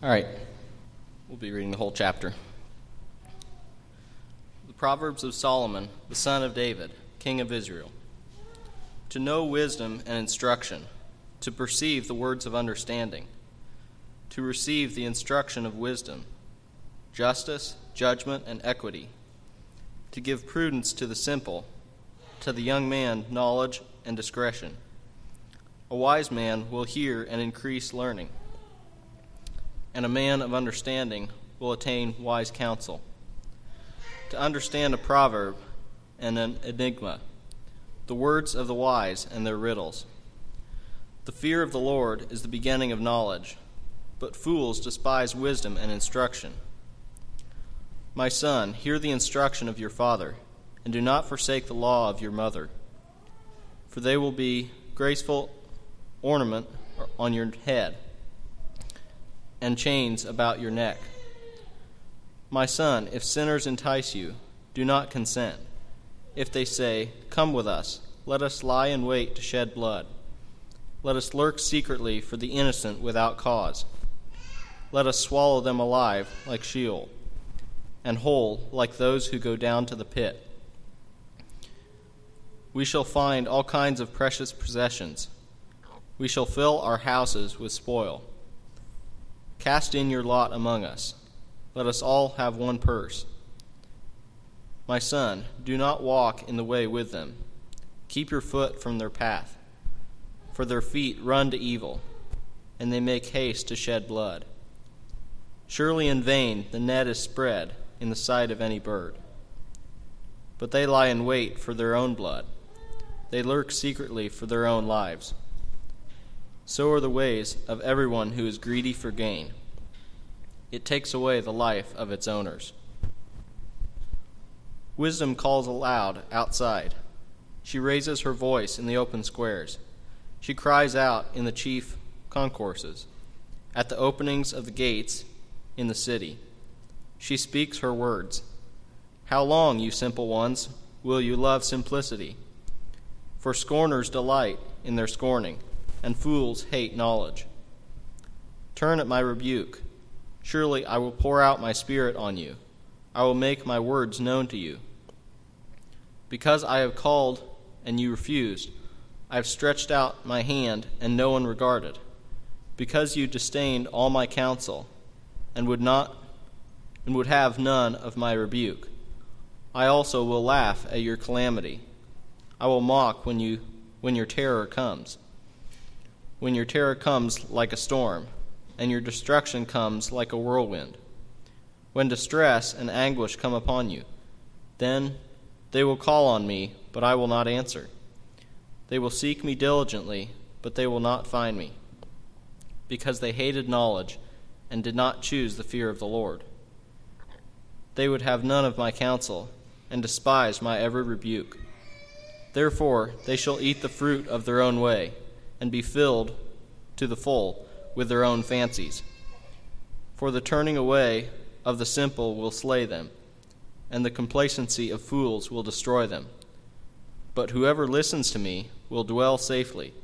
All right, we'll be reading the whole chapter. The Proverbs of Solomon, the son of David, king of Israel. To know wisdom and instruction, to perceive the words of understanding, to receive the instruction of wisdom, justice, judgment, and equity, to give prudence to the simple, to the young man knowledge and discretion. A wise man will hear and increase learning and a man of understanding will attain wise counsel. To understand a proverb and an enigma, the words of the wise and their riddles. The fear of the Lord is the beginning of knowledge, but fools despise wisdom and instruction. My son, hear the instruction of your father, and do not forsake the law of your mother, for they will be graceful ornament on your head and chains about your neck. My son, if sinners entice you, do not consent. If they say, Come with us, let us lie in wait to shed blood. Let us lurk secretly for the innocent without cause. Let us swallow them alive like Sheol, and whole like those who go down to the pit. We shall find all kinds of precious possessions. We shall fill our houses with spoil. Cast in your lot among us. Let us all have one purse. My son, do not walk in the way with them. Keep your foot from their path. For their feet run to evil, and they make haste to shed blood. Surely in vain the net is spread in the sight of any bird. But they lie in wait for their own blood. They lurk secretly for their own lives. So are the ways of everyone who is greedy for gain. It takes away the life of its owners. Wisdom calls aloud outside. She raises her voice in the open squares. She cries out in the chief concourses, at the openings of the gates in the city. She speaks her words. How long, you simple ones, will you love simplicity? For scorners delight in their scorning and fools hate knowledge. Turn at my rebuke. Surely I will pour out my spirit on you. I will make my words known to you. Because I have called and you refused, I have stretched out my hand and no one regarded. Because you disdained all my counsel and would not and would have none of my rebuke, I also will laugh at your calamity. I will mock when you when your terror comes when your terror comes like a storm, and your destruction comes like a whirlwind. When distress and anguish come upon you, then they will call on me, but I will not answer. They will seek me diligently, but they will not find me, because they hated knowledge and did not choose the fear of the Lord. They would have none of my counsel, and despise my every rebuke. Therefore they shall eat the fruit of their own way and be filled to the full with their own fancies. For the turning away of the simple will slay them, and the complacency of fools will destroy them. But whoever listens to me will dwell safely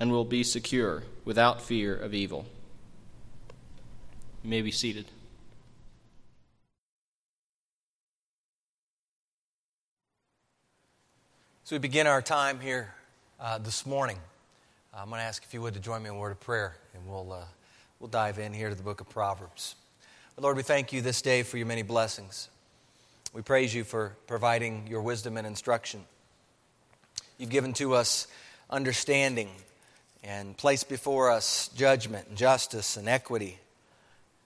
and will be secure without fear of evil. You may be seated. So we begin our time here uh, this morning. I'm going to ask if you would to join me in a word of prayer, and we'll, uh, we'll dive in here to the book of Proverbs. But Lord, we thank you this day for your many blessings. We praise you for providing your wisdom and instruction. You've given to us understanding and placed before us judgment and justice and equity.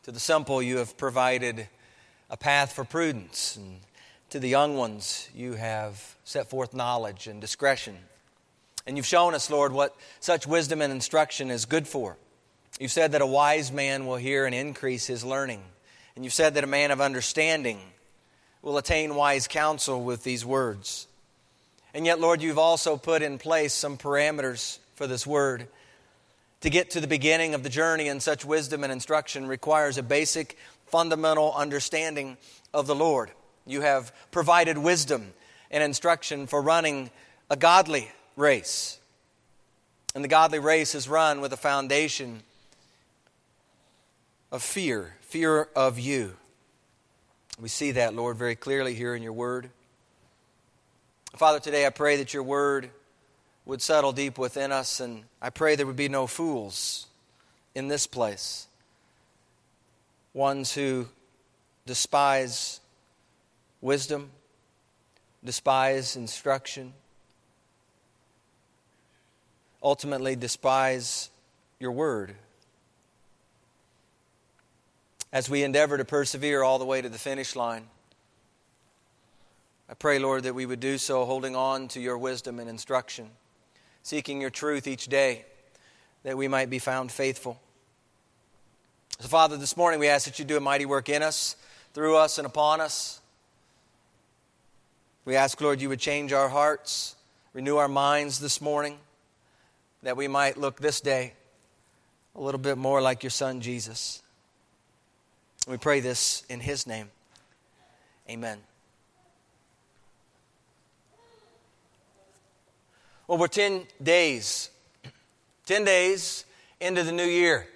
To the simple, you have provided a path for prudence, and to the young ones, you have set forth knowledge and discretion. And you've shown us, Lord, what such wisdom and instruction is good for. You've said that a wise man will hear and increase his learning. And you've said that a man of understanding will attain wise counsel with these words. And yet, Lord, you've also put in place some parameters for this word. To get to the beginning of the journey in such wisdom and instruction requires a basic, fundamental understanding of the Lord. You have provided wisdom and instruction for running a godly race. And the godly race is run with a foundation of fear, fear of you. We see that, Lord, very clearly here in your word. Father, today I pray that your word would settle deep within us, and I pray there would be no fools in this place, ones who despise wisdom, despise instruction, ultimately despise your word. As we endeavor to persevere all the way to the finish line, I pray, Lord, that we would do so holding on to your wisdom and instruction, seeking your truth each day, that we might be found faithful. So, Father, this morning we ask that you do a mighty work in us, through us, and upon us. We ask, Lord, you would change our hearts, renew our minds this morning, that we might look this day a little bit more like your Son, Jesus. We pray this in his name. Amen. Well, we're 10 days, 10 days into the new year.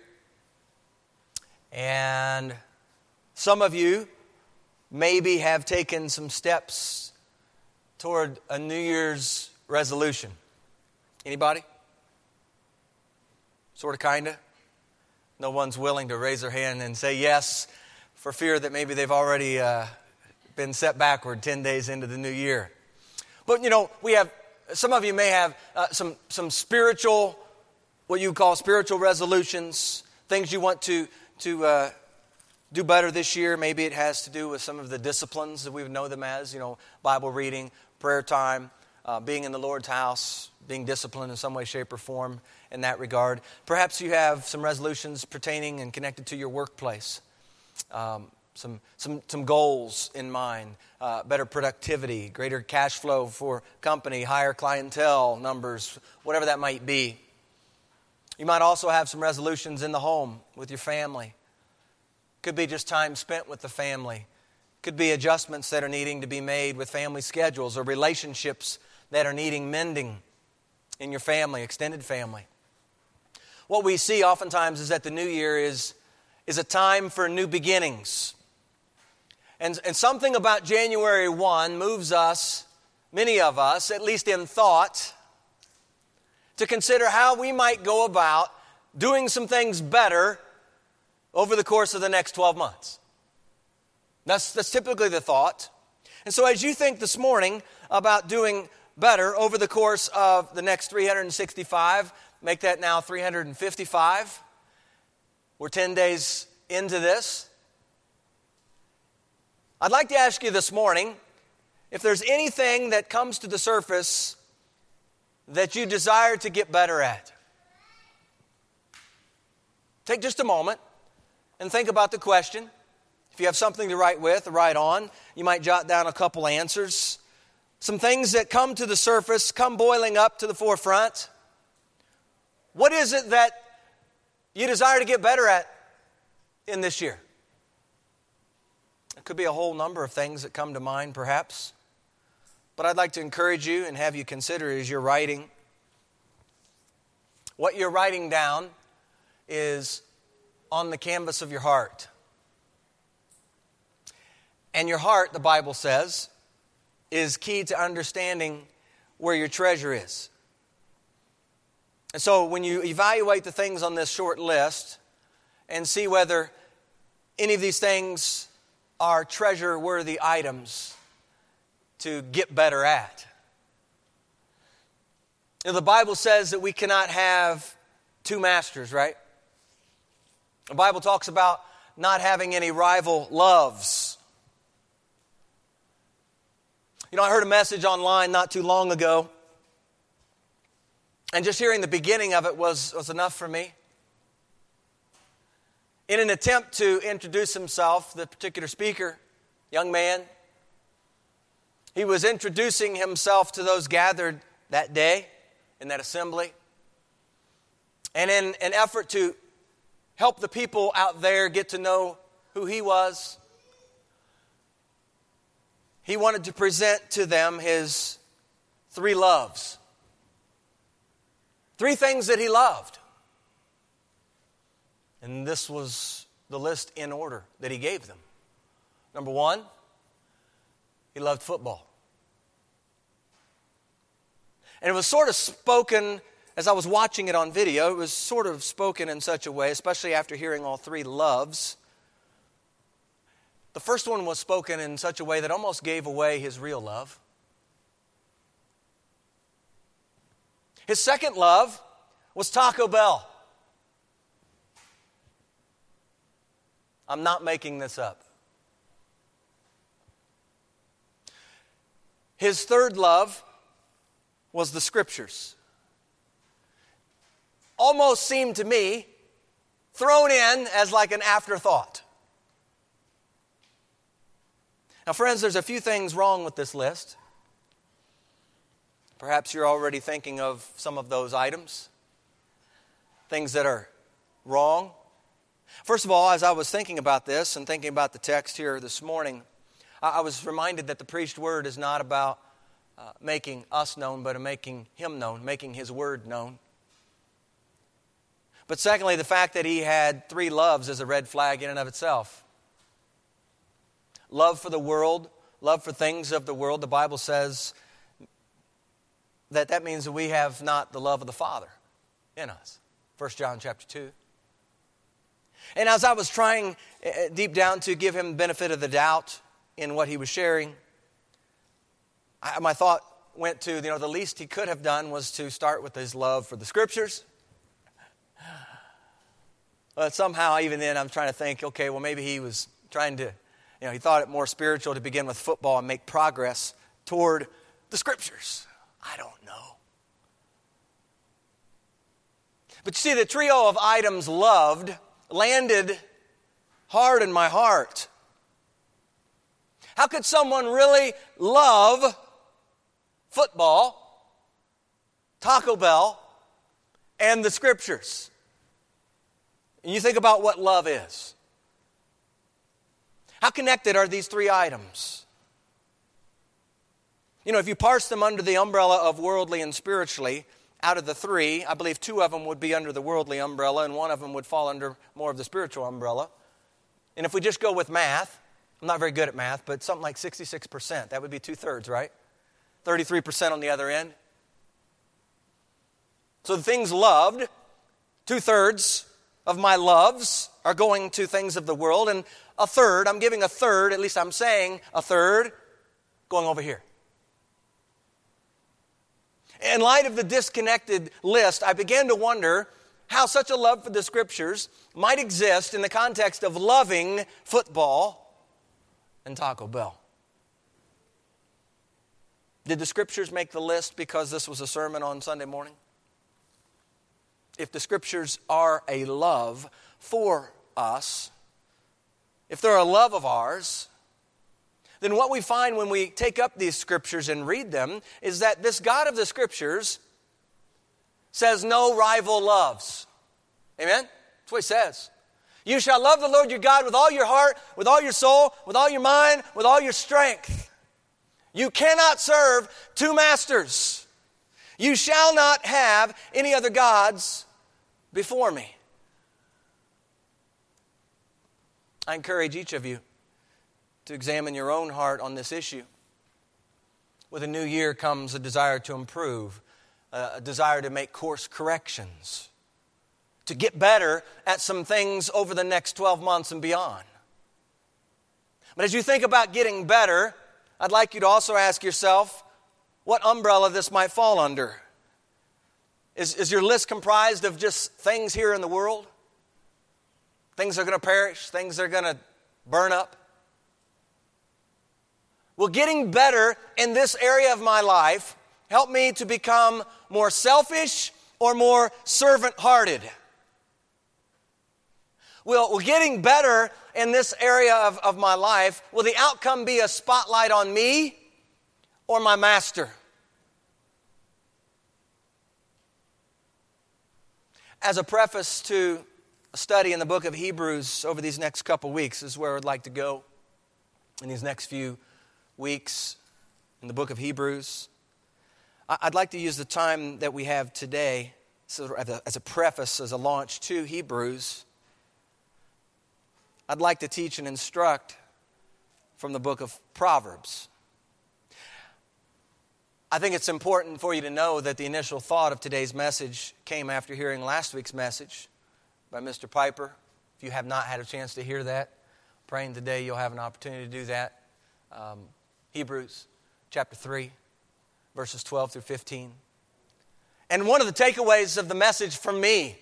And some of you maybe have taken some steps toward a New Year's resolution. Anybody? Sort of, kind of? No one's willing to raise their hand and say yes for fear that maybe they've already uh, been set backward 10 days into the new year. But, you know, we have some of you may have uh, some, some spiritual, what you call spiritual resolutions, things you want to, to uh, do better this year. Maybe it has to do with some of the disciplines that we know them as, you know, Bible reading, prayer time, uh, being in the Lord's house, being disciplined in some way, shape, or form in that regard. Perhaps you have some resolutions pertaining and connected to your workplace. Um, some, some, some goals in mind uh, better productivity, greater cash flow for company, higher clientele numbers, whatever that might be. You might also have some resolutions in the home with your family. Could be just time spent with the family. Could be adjustments that are needing to be made with family schedules or relationships that are needing mending in your family, extended family. What we see oftentimes is that the new year is, is a time for new beginnings. And, and something about January 1 moves us, many of us, at least in thought, to consider how we might go about doing some things better over the course of the next 12 months. That's, that's typically the thought. And so, as you think this morning about doing better over the course of the next 365, make that now 355. We're 10 days into this. I'd like to ask you this morning if there's anything that comes to the surface that you desire to get better at. Take just a moment and think about the question. If you have something to write with write on, you might jot down a couple answers. Some things that come to the surface, come boiling up to the forefront. What is it that you desire to get better at in this year? It could be a whole number of things that come to mind, perhaps. But I'd like to encourage you and have you consider as you're writing. What you're writing down is on the canvas of your heart. And your heart, the Bible says, is key to understanding where your treasure is. And so when you evaluate the things on this short list and see whether any of these things are treasure worthy items to get better at. You know, the Bible says that we cannot have two masters, right? The Bible talks about not having any rival loves. You know, I heard a message online not too long ago, and just hearing the beginning of it was, was enough for me. In an attempt to introduce himself, the particular speaker, young man, he was introducing himself to those gathered that day in that assembly. And in an effort to help the people out there get to know who he was, he wanted to present to them his three loves. Three things that he loved. And this was the list in order that he gave them. Number one, he loved football. And it was sort of spoken as I was watching it on video, it was sort of spoken in such a way, especially after hearing all three loves. The first one was spoken in such a way that almost gave away his real love. His second love was Taco Bell. I'm not making this up. His third love was the scriptures. Almost seemed to me thrown in as like an afterthought. Now, friends, there's a few things wrong with this list. Perhaps you're already thinking of some of those items, things that are wrong. First of all, as I was thinking about this and thinking about the text here this morning, I was reminded that the preached word is not about uh, making us known, but making him known, making his word known. But secondly, the fact that he had three loves is a red flag in and of itself love for the world, love for things of the world. The Bible says that that means that we have not the love of the Father in us. 1 John chapter 2. And as I was trying eh, eh, deep down to give him the benefit of the doubt in what he was sharing, I, my thought went to, you know, the least he could have done was to start with his love for the scriptures. But somehow, even then, I'm trying to think, okay, well, maybe he was trying to, you know, he thought it more spiritual to begin with football and make progress toward the scriptures. I don't know. But you see, the trio of items loved landed hard in my heart. How could someone really love football, Taco Bell, and the scriptures? And you think about what love is. How connected are these three items? You know, if you parse them under the umbrella of worldly and spiritually, out of the three, I believe two of them would be under the worldly umbrella and one of them would fall under more of the spiritual umbrella. And if we just go with math, I'm not very good at math, but something like 66%, that would be two thirds, right? 33% on the other end. So the things loved, two thirds of my loves are going to things of the world, and a third, I'm giving a third, at least I'm saying a third, going over here. In light of the disconnected list, I began to wonder how such a love for the scriptures might exist in the context of loving football and Taco Bell. Did the scriptures make the list because this was a sermon on Sunday morning? If the scriptures are a love for us, if they're a love of ours, then what we find when we take up these scriptures and read them is that this God of the scriptures says no rival loves. Amen? That's what he says. You shall love the Lord your God with all your heart, with all your soul, with all your mind, with all your strength. You cannot serve two masters. You shall not have any other gods before me. I encourage each of you to examine your own heart on this issue. With a new year comes a desire to improve, uh, a desire to make course corrections, to get better at some things over the next 12 months and beyond. But as you think about getting better, I'd like you to also ask yourself what umbrella this might fall under. Is, is your list comprised of just things here in the world? Things are going to perish, things are going to burn up? Will getting better in this area of my life help me to become more selfish or more servant hearted? Will, will getting better in this area of, of my life, will the outcome be a spotlight on me or my master? As a preface to a study in the book of Hebrews over these next couple weeks, is where I'd like to go in these next few weeks in the book of Hebrews. I'd like to use the time that we have today as a preface, as a launch to Hebrews, I'd like to teach and instruct from the book of Proverbs. I think it's important for you to know that the initial thought of today's message came after hearing last week's message by Mr. Piper. If you have not had a chance to hear that, praying today you'll have an opportunity to do that. Um, Hebrews chapter 3, verses 12 through 15. And one of the takeaways of the message from me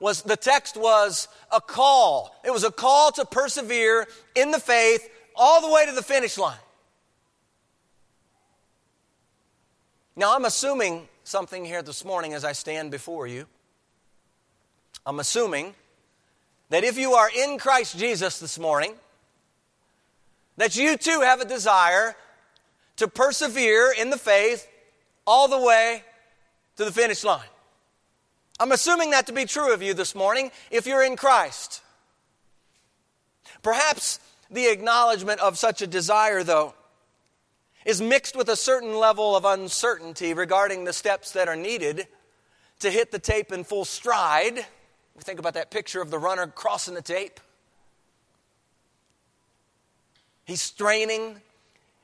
was the text was a call. It was a call to persevere in the faith all the way to the finish line. Now, I'm assuming something here this morning as I stand before you. I'm assuming that if you are in Christ Jesus this morning, that you too have a desire to persevere in the faith all the way to the finish line. I'm assuming that to be true of you this morning if you're in Christ. Perhaps the acknowledgement of such a desire, though, is mixed with a certain level of uncertainty regarding the steps that are needed to hit the tape in full stride. We think about that picture of the runner crossing the tape. He's straining,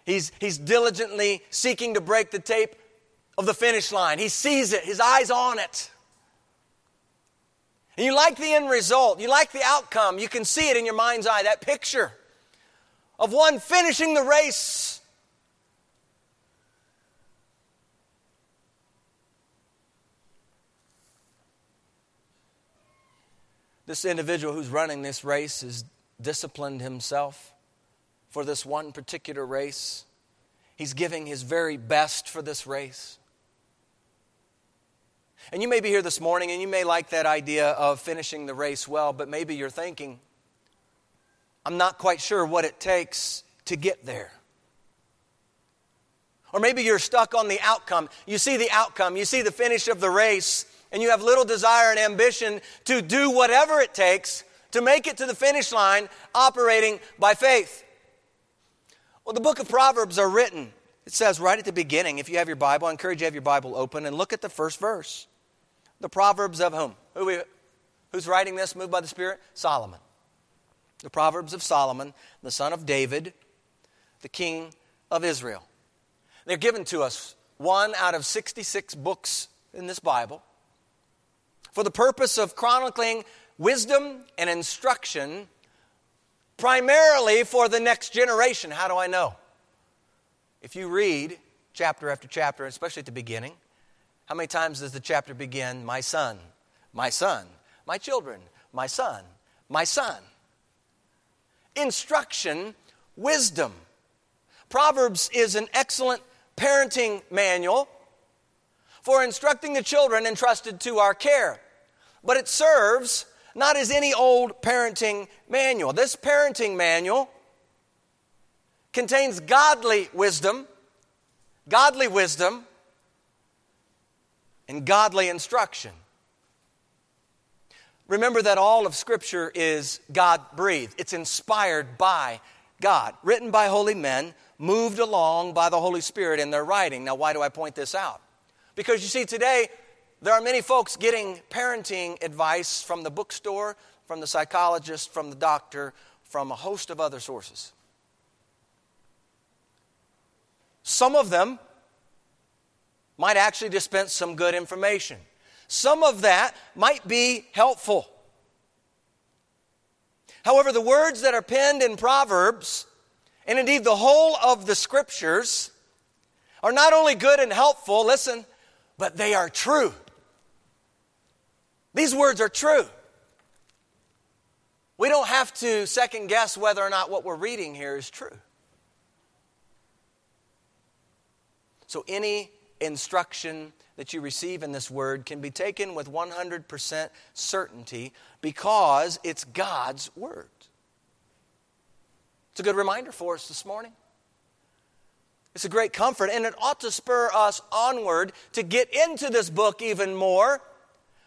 he's, he's diligently seeking to break the tape of the finish line. He sees it, his eyes on it. And you like the end result, you like the outcome. You can see it in your mind's eye, that picture of one finishing the race This individual who's running this race has disciplined himself for this one particular race. He's giving his very best for this race. And you may be here this morning and you may like that idea of finishing the race well, but maybe you're thinking, I'm not quite sure what it takes to get there. Or maybe you're stuck on the outcome. You see the outcome, you see the finish of the race, and you have little desire and ambition to do whatever it takes to make it to the finish line operating by faith. Well, the book of Proverbs are written. It says right at the beginning, if you have your Bible, I encourage you to have your Bible open and look at the first verse. The Proverbs of whom? Who we, who's writing this, moved by the Spirit? Solomon. The Proverbs of Solomon, the son of David, the king of Israel. They're given to us, one out of 66 books in this Bible for the purpose of chronicling wisdom and instruction, primarily for the next generation. How do I know? If you read chapter after chapter, especially at the beginning, how many times does the chapter begin? My son, my son, my children, my son, my son. Instruction, wisdom. Proverbs is an excellent parenting manual for instructing the children entrusted to our care but it serves not as any old parenting manual. This parenting manual contains godly wisdom, godly wisdom, and godly instruction. Remember that all of Scripture is God breathed, it's inspired by God, written by holy men, moved along by the Holy Spirit in their writing. Now, why do I point this out? Because you see, today there are many folks getting parenting advice from the bookstore, from the psychologist, from the doctor, from a host of other sources. Some of them might actually dispense some good information. Some of that might be helpful. However, the words that are penned in Proverbs, and indeed the whole of the scriptures, are not only good and helpful, listen, but they are true. These words are true. We don't have to second guess whether or not what we're reading here is true. So, any instruction that you receive in this word can be taken with 100% certainty because it's God's word. It's a good reminder for us this morning. It's a great comfort, and it ought to spur us onward to get into this book even more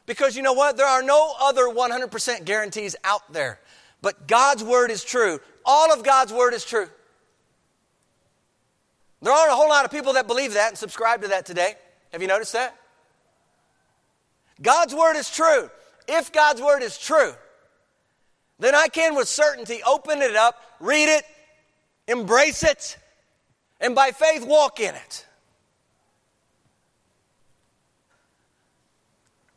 because you know what? There are no other 100% guarantees out there. But God's word is true. All of God's word is true. There aren't a whole lot of people that believe that and subscribe to that today. Have you noticed that? God's word is true. If God's word is true, then I can with certainty open it up, read it, embrace it, and by faith walk in it.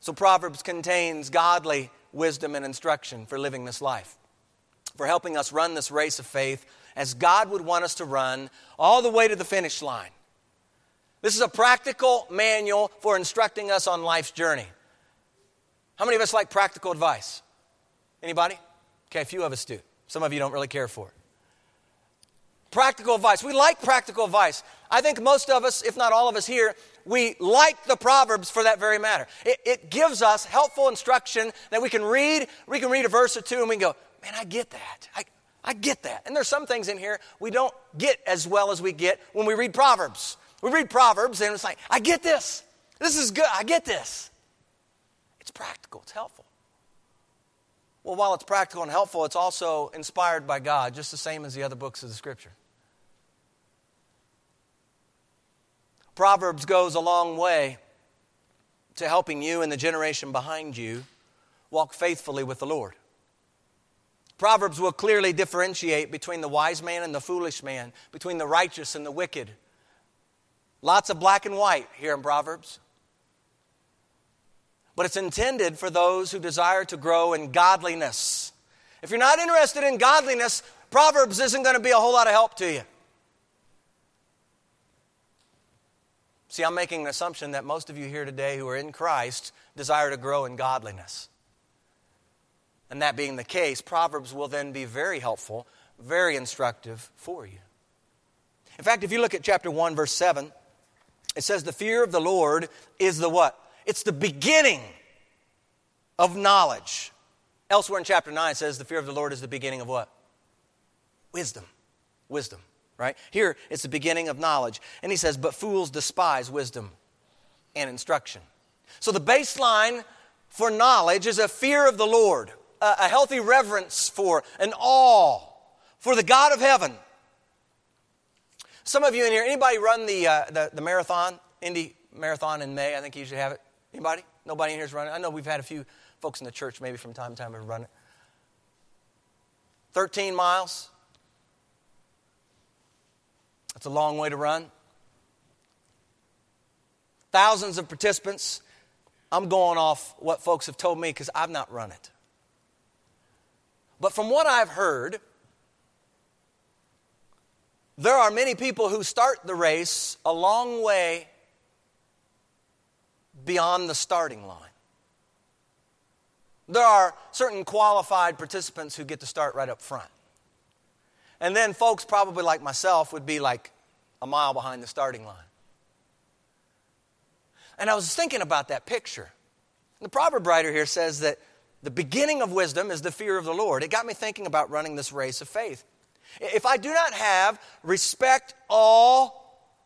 So, Proverbs contains godly wisdom and instruction for living this life, for helping us run this race of faith as God would want us to run all the way to the finish line. This is a practical manual for instructing us on life's journey. How many of us like practical advice? Anybody? Okay, a few of us do. Some of you don't really care for it. Practical advice. We like practical advice. I think most of us, if not all of us here, we like the Proverbs for that very matter. It, it gives us helpful instruction that we can read. We can read a verse or two and we can go, man, I get that. I, I get that. And there's some things in here we don't get as well as we get when we read Proverbs. We read Proverbs and it's like, I get this. This is good. I get this. It's practical, it's helpful. Well, while it's practical and helpful, it's also inspired by God, just the same as the other books of the Scripture. Proverbs goes a long way to helping you and the generation behind you walk faithfully with the Lord. Proverbs will clearly differentiate between the wise man and the foolish man, between the righteous and the wicked. Lots of black and white here in Proverbs. But it's intended for those who desire to grow in godliness. If you're not interested in godliness, Proverbs isn't going to be a whole lot of help to you. See, I'm making an assumption that most of you here today who are in Christ desire to grow in godliness. And that being the case, Proverbs will then be very helpful, very instructive for you. In fact, if you look at chapter 1, verse 7, it says, The fear of the Lord is the what? It's the beginning of knowledge. Elsewhere in chapter 9, it says, The fear of the Lord is the beginning of what? Wisdom. Wisdom, right? Here, it's the beginning of knowledge. And he says, But fools despise wisdom and instruction. So the baseline for knowledge is a fear of the Lord a healthy reverence for, an awe for the God of heaven. Some of you in here, anybody run the, uh, the, the, marathon, Indy Marathon in May? I think you usually have it. Anybody? Nobody in here's running? I know we've had a few folks in the church maybe from time to time have run it. 13 miles. That's a long way to run. Thousands of participants. I'm going off what folks have told me because I've not run it. But from what I've heard, there are many people who start the race a long way beyond the starting line. There are certain qualified participants who get to start right up front. And then folks, probably like myself, would be like a mile behind the starting line. And I was thinking about that picture. The proverb writer here says that the beginning of wisdom is the fear of the Lord. It got me thinking about running this race of faith. If I do not have respect, awe,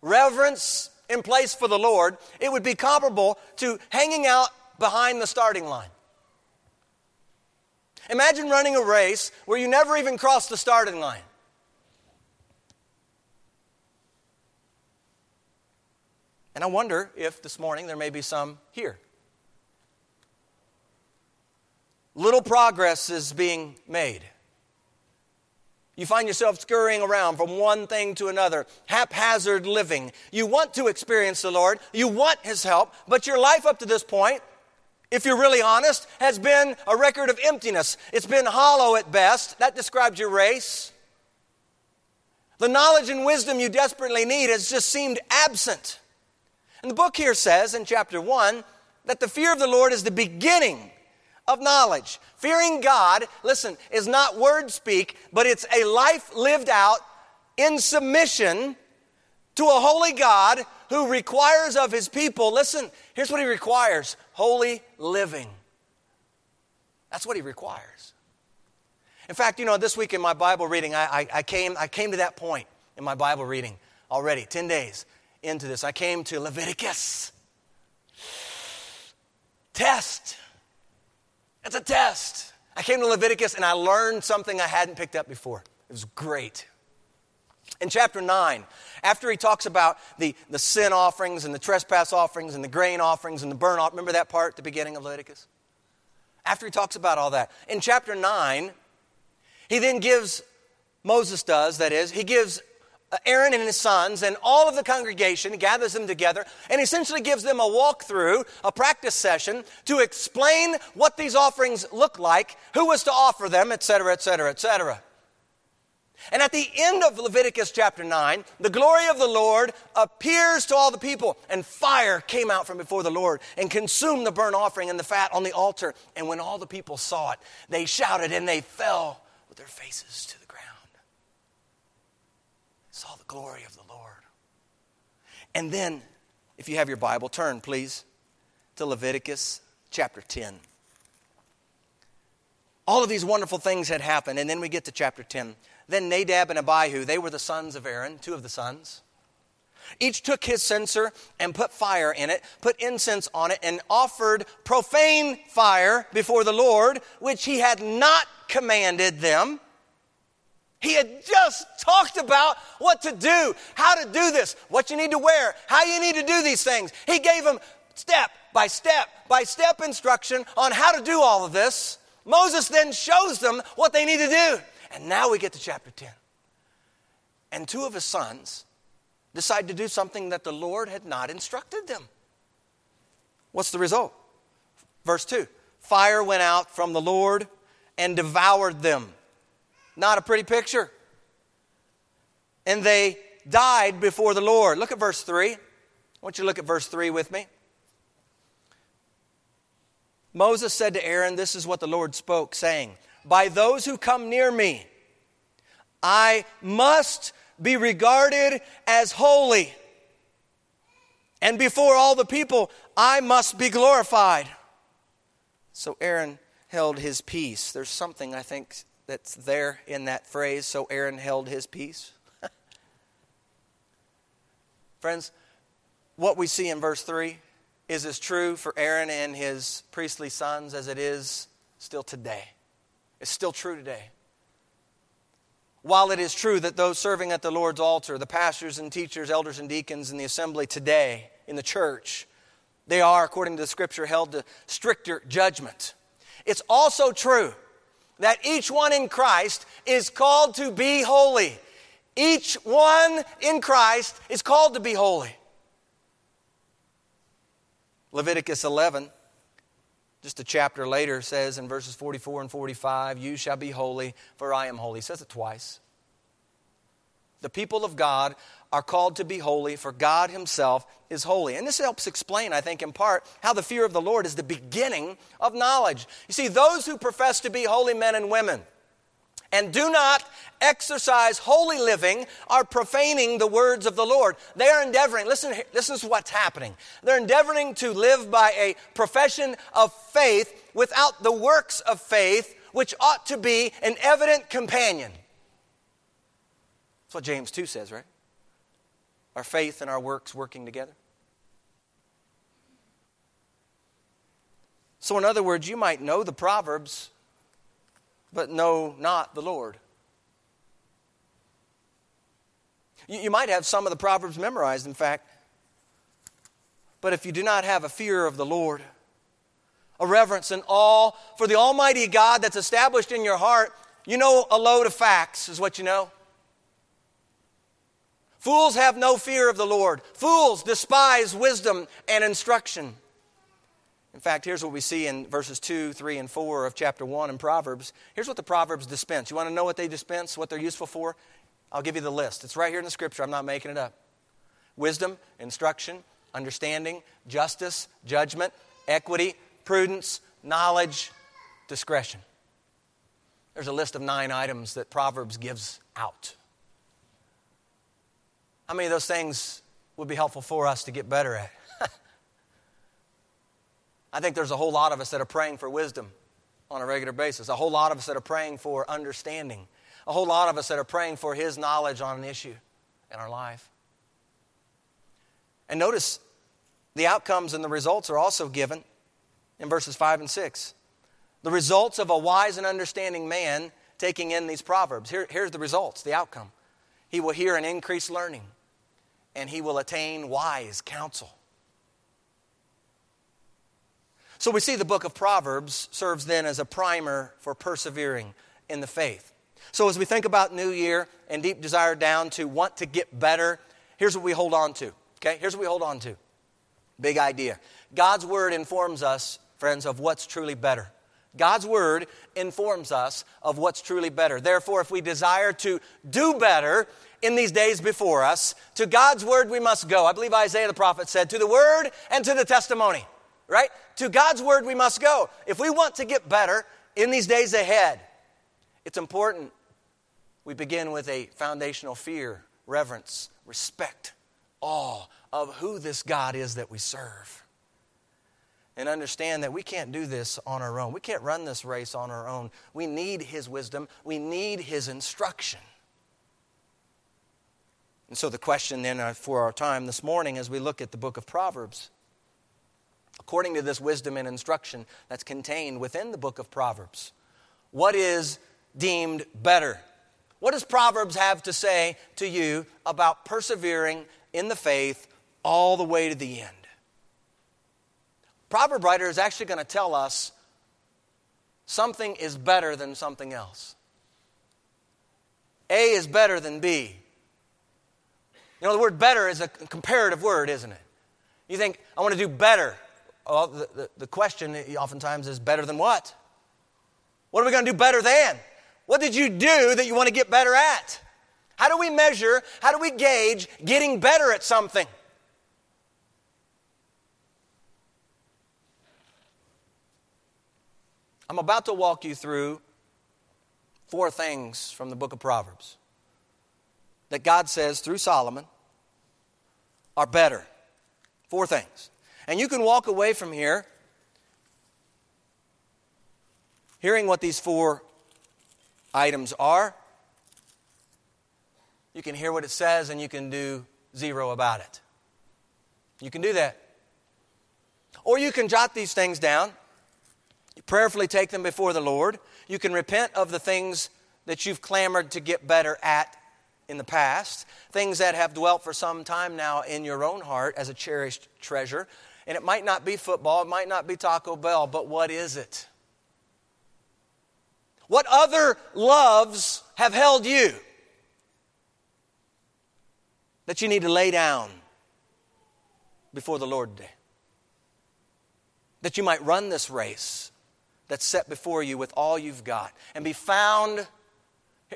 reverence in place for the Lord, it would be comparable to hanging out behind the starting line. Imagine running a race where you never even cross the starting line. And I wonder if this morning there may be some here little progress is being made. You find yourself scurrying around from one thing to another, haphazard living. You want to experience the Lord, you want His help, but your life up to this point, if you're really honest, has been a record of emptiness. It's been hollow at best. That describes your race. The knowledge and wisdom you desperately need has just seemed absent. And the book here says in chapter 1 that the fear of the Lord is the beginning of knowledge. Fearing God, listen, is not word speak, but it's a life lived out in submission to a holy God who requires of his people, listen, here's what he requires holy living. That's what he requires. In fact, you know, this week in my Bible reading, I, I, I, came, I came to that point in my Bible reading already, 10 days into this. I came to Leviticus. Test it's a test. I came to Leviticus and I learned something I hadn't picked up before. It was great. In chapter 9, after he talks about the, the sin offerings and the trespass offerings and the grain offerings and the burnt offering, remember that part the beginning of Leviticus? After he talks about all that, in chapter 9, He then gives, Moses does, that is, he gives Uh, Aaron and his sons and all of the congregation, gathers them together, and essentially gives them a walkthrough, a practice session to explain what these offerings look like, who was to offer them, etc., etc., etc. And at the end of Leviticus chapter 9, the glory of the Lord appears to all the people, and fire came out from before the Lord and consumed the burnt offering and the fat on the altar. And when all the people saw it, they shouted and they fell with their faces to the. Saw the glory of the Lord. And then, if you have your Bible, turn please to Leviticus chapter 10. All of these wonderful things had happened, and then we get to chapter 10. Then Nadab and Abihu, they were the sons of Aaron, two of the sons. Each took his censer and put fire in it, put incense on it, and offered profane fire before the Lord, which he had not commanded them. He had just talked about what to do, how to do this, what you need to wear, how you need to do these things. He gave them step by step by step instruction on how to do all of this. Moses then shows them what they need to do. And now we get to chapter 10. And two of his sons decide to do something that the Lord had not instructed them. What's the result? Verse 2 Fire went out from the Lord and devoured them. Not a pretty picture. And they died before the Lord. Look at verse 3. I want you to look at verse 3 with me. Moses said to Aaron, This is what the Lord spoke, saying, by those who come near me. I must be regarded as holy. And before all the people, I must be glorified. So Aaron held his peace. There's something I think that's there in that phrase. So Aaron held his peace. Friends, what we see in verse 3 is as true for Aaron and his priestly sons as it is still today. It's still true today. While it is true that those serving at the Lord's altar, the pastors and teachers, elders and deacons in the assembly today in the church, they are, according to the scripture, held to stricter judgment. It's also true that each one in Christ is called to be holy. Each one in Christ is called to be holy. Leviticus 11 just a chapter later says in verses 44 and 45, You shall be holy, for I am holy. He says it twice. The people of God are called to be holy, for God Himself is holy. And this helps explain, I think, in part, how the fear of the Lord is the beginning of knowledge. You see, those who profess to be holy men and women, and do not exercise holy living are profaning the words of the Lord. They are endeavoring, listen, listen to what's happening. They're endeavoring to live by a profession of faith without the works of faith, which ought to be an evident companion. That's what James 2 says, right? Our faith and our works working together. So, in other words, you might know the Proverbs but know not the Lord. You, you might have some of the Proverbs memorized, in fact, but if you do not have a fear of the Lord, a reverence and awe for the Almighty God that's established in your heart, you know a load of facts, is what you know. Fools have no fear of the Lord. Fools despise wisdom and instruction. In fact, here's what we see in verses 2, 3, and 4 of chapter 1 in Proverbs. Here's what the Proverbs dispense. You want to know what they dispense, what they're useful for? I'll give you the list. It's right here in the scripture. I'm not making it up. Wisdom, instruction, understanding, justice, judgment, equity, prudence, knowledge, discretion. There's a list of nine items that Proverbs gives out. How many of those things would be helpful for us to get better at? I think there's a whole lot of us that are praying for wisdom on a regular basis, a whole lot of us that are praying for understanding, a whole lot of us that are praying for His knowledge on an issue in our life. And notice the outcomes and the results are also given in verses 5 and 6. The results of a wise and understanding man taking in these proverbs. Here, here's the results, the outcome. He will hear an increased learning, and he will attain wise counsel. So we see the book of Proverbs serves then as a primer for persevering in the faith. So, as we think about New Year and deep desire down to want to get better, here's what we hold on to. Okay? Here's what we hold on to. Big idea. God's Word informs us, friends, of what's truly better. God's Word informs us of what's truly better. Therefore, if we desire to do better in these days before us, to God's Word we must go. I believe Isaiah the prophet said, to the Word and to the testimony, right? To God's Word we must go. If we want to get better in these days ahead, it's important we begin with a foundational fear, reverence, respect, awe of who this God is that we serve and understand that we can't do this on our own. We can't run this race on our own. We need His wisdom, we need His instruction. And so, the question then uh, for our time this morning as we look at the book of Proverbs, according to this wisdom and instruction that's contained within the book of Proverbs, what is deemed better? What does Proverbs have to say to you about persevering in the faith all the way to the end? Proverb writer is actually going to tell us something is better than something else. A is better than B. You know, the word better is a comparative word, isn't it? You think, I want to do better. Well, the, the, the question oftentimes is better than what? What are we going to do better than? What did you do that you want to get better at? How do we measure, how do we gauge getting better at something? I'm about to walk you through four things from the book of Proverbs that God says through Solomon are better. Four things. And you can walk away from here hearing what these four items are. You can hear what it says and you can do zero about it. You can do that. Or you can jot these things down prayerfully take them before the Lord. You can repent of the things that you've clamored to get better at in the past, things that have dwelt for some time now in your own heart as a cherished treasure. And it might not be football, it might not be Taco Bell, but what is it? What other loves have held you that you need to lay down before the Lord today? That you might run this race that's set before you with all you've got and be found.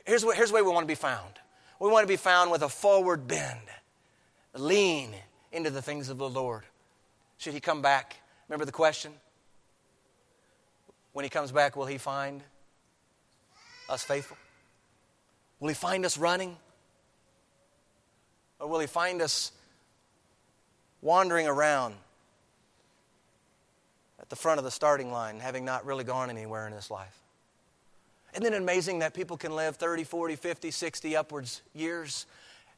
Here's, what, here's the way we want to be found we want to be found with a forward bend, lean into the things of the Lord. Should he come back? Remember the question? When he comes back, will he find us faithful? Will he find us running? Or will he find us wandering around at the front of the starting line, having not really gone anywhere in this life. Isn't it amazing that people can live 30, 40, 50, 60 upwards years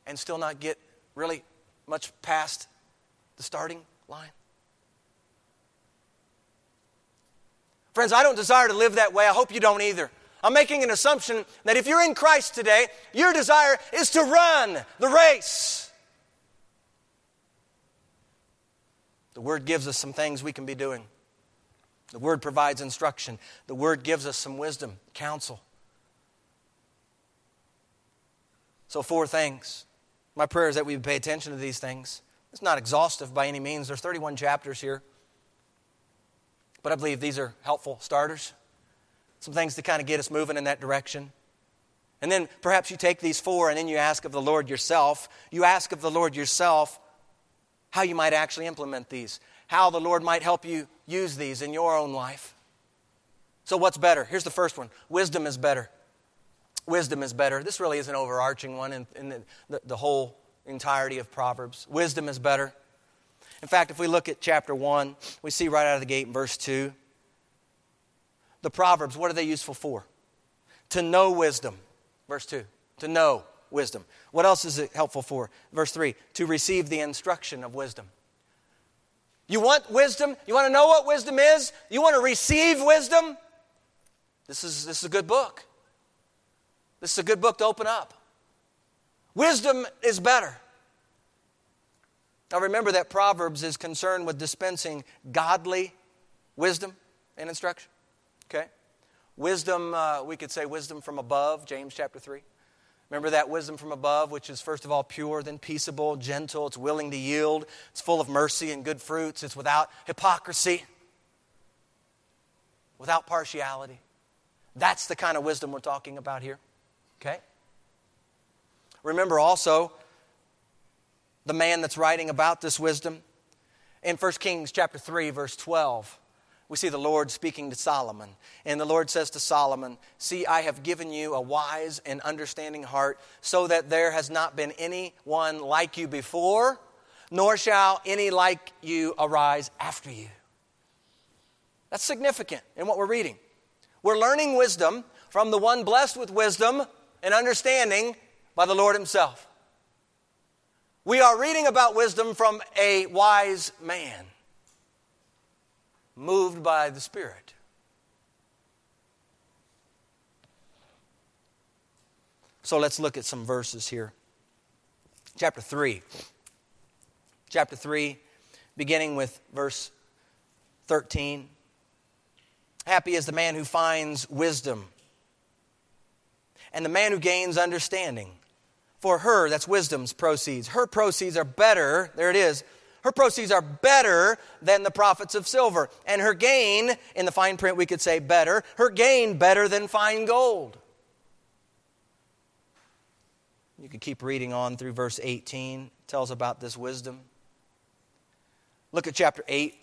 and still not get really much past the starting line? Friends, I don't desire to live that way. I hope you don't either. I'm making an assumption that if you're in Christ today, your desire is to run the race. The Word gives us some things we can be doing. The Word provides instruction, the Word gives us some wisdom, counsel. So, four things. My prayer is that we pay attention to these things. It's not exhaustive by any means. There's 31 chapters here. But I believe these are helpful starters. Some things to kind of get us moving in that direction. And then perhaps you take these four and then you ask of the Lord yourself. You ask of the Lord yourself how you might actually implement these how the Lord might help you use these in your own life. So, what's better? Here's the first one wisdom is better. Wisdom is better. This really is an overarching one in, in the, the, the whole entirety of Proverbs. Wisdom is better. In fact, if we look at chapter 1, we see right out of the gate in verse 2 the Proverbs, what are they useful for? To know wisdom. Verse 2. To know wisdom. What else is it helpful for? Verse 3. To receive the instruction of wisdom. You want wisdom? You want to know what wisdom is? You want to receive wisdom? This is, this is a good book. This is a good book to open up. Wisdom is better. Now remember that Proverbs is concerned with dispensing godly wisdom and instruction. Okay? wisdom, uh, we could say wisdom from above, James chapter 3. Remember that wisdom from above, which is first of all pure, then peaceable, gentle, it's willing to yield, it's full of mercy and good fruits, it's without hypocrisy, without partiality. That's the kind of wisdom we're talking about here. Okay? Remember also the man that's writing about this wisdom. In 1 Kings chapter 3 verse 12, we see the Lord speaking to Solomon. And the Lord says to Solomon, See, I have given you a wise and understanding heart, so that there has not been anyone like you before, nor shall any like you arise after you. That's significant in what we're reading. We're learning wisdom from the one blessed with wisdom and understanding by the Lord Himself. We are reading about wisdom from a wise man moved by the Spirit. So let's look at some verses here. Chapter 3. Chapter 3, beginning with verse 13. Happy is the man who finds wisdom, and the man who gains understanding. For her, that's wisdom's proceeds, her proceeds are better, there it is, her proceeds are better than the profits of silver. And her gain, in the fine print, we could say better, her gain better than fine gold. You could keep reading on through verse 18, it tells about this wisdom. Look at chapter 8.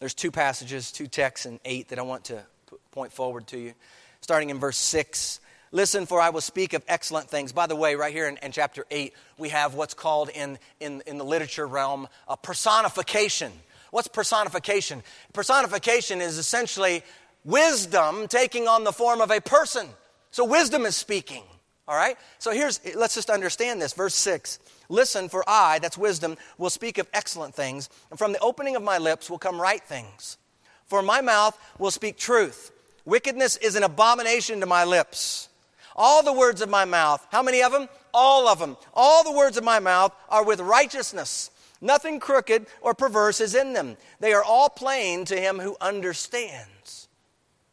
There's two passages, two texts in 8 that I want to point forward to you. Starting in verse 6, Listen, for I will speak of excellent things. By the way, right here in, in chapter 8, we have what's called in, in, in the literature realm a personification. What's personification? Personification is essentially wisdom taking on the form of a person. So wisdom is speaking. All right? So here's, let's just understand this. Verse 6 Listen, for I, that's wisdom, will speak of excellent things, and from the opening of my lips will come right things. For my mouth will speak truth. Wickedness is an abomination to my lips. All the words of my mouth, how many of them? All of them. All the words of my mouth are with righteousness. Nothing crooked or perverse is in them. They are all plain to him who understands,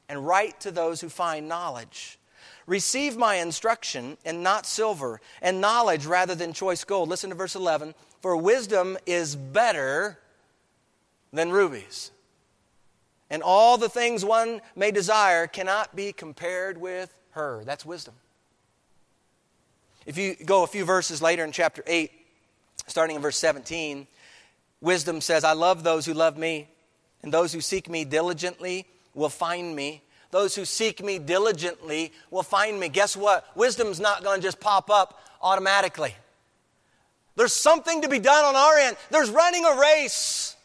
and right to those who find knowledge. Receive my instruction, and not silver, and knowledge rather than choice gold. Listen to verse 11. For wisdom is better than rubies. And all the things one may desire cannot be compared with her. That's wisdom. If you go a few verses later in chapter 8, starting in verse 17, wisdom says, I love those who love me, and those who seek me diligently will find me. Those who seek me diligently will find me. Guess what? Wisdom's not going to just pop up automatically. There's something to be done on our end. There's running a race.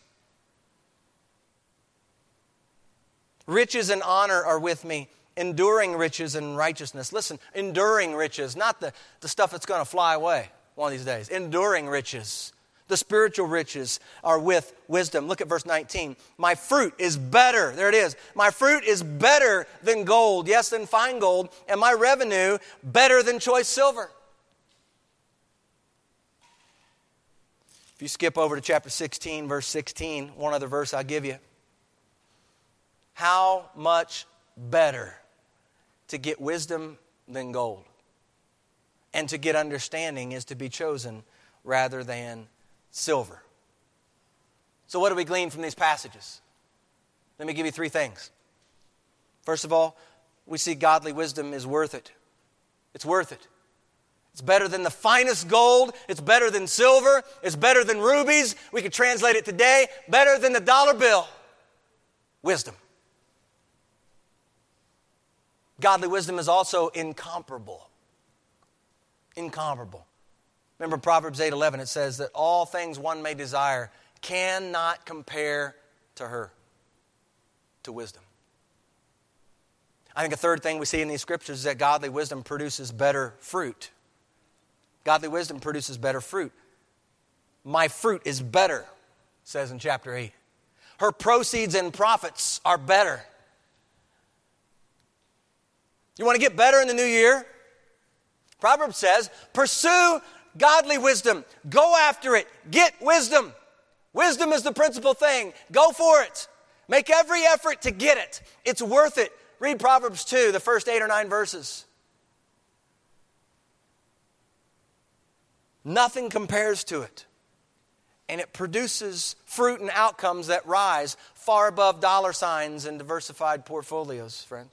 Riches and honor are with me enduring riches and righteousness. Listen, enduring riches, not the, the stuff that's going to fly away one of these days. Enduring riches. The spiritual riches are with wisdom. Look at verse 19. My fruit is better. There it is. My fruit is better than gold, yes, than fine gold, and my revenue better than choice silver. If you skip over to chapter 16, verse 16, one other verse I'll give you. How much better to get wisdom than gold. And to get understanding is to be chosen rather than silver. So, what do we glean from these passages? Let me give you three things. First of all, we see godly wisdom is worth it. It's worth it. It's better than the finest gold. It's better than silver. It's better than rubies. We could translate it today better than the dollar bill. Wisdom. Godly wisdom is also incomparable. Incomparable. Remember Proverbs 8:11 it says that all things one may desire cannot compare to her to wisdom. I think a third thing we see in these scriptures is that godly wisdom produces better fruit. Godly wisdom produces better fruit. My fruit is better, says in chapter 8. Her proceeds and profits are better. You want to get better in the new year? Proverbs says, pursue godly wisdom. Go after it. Get wisdom. Wisdom is the principal thing. Go for it. Make every effort to get it. It's worth it. Read Proverbs 2, the first eight or nine verses. Nothing compares to it. And it produces fruit and outcomes that rise far above dollar signs and diversified portfolios, friends.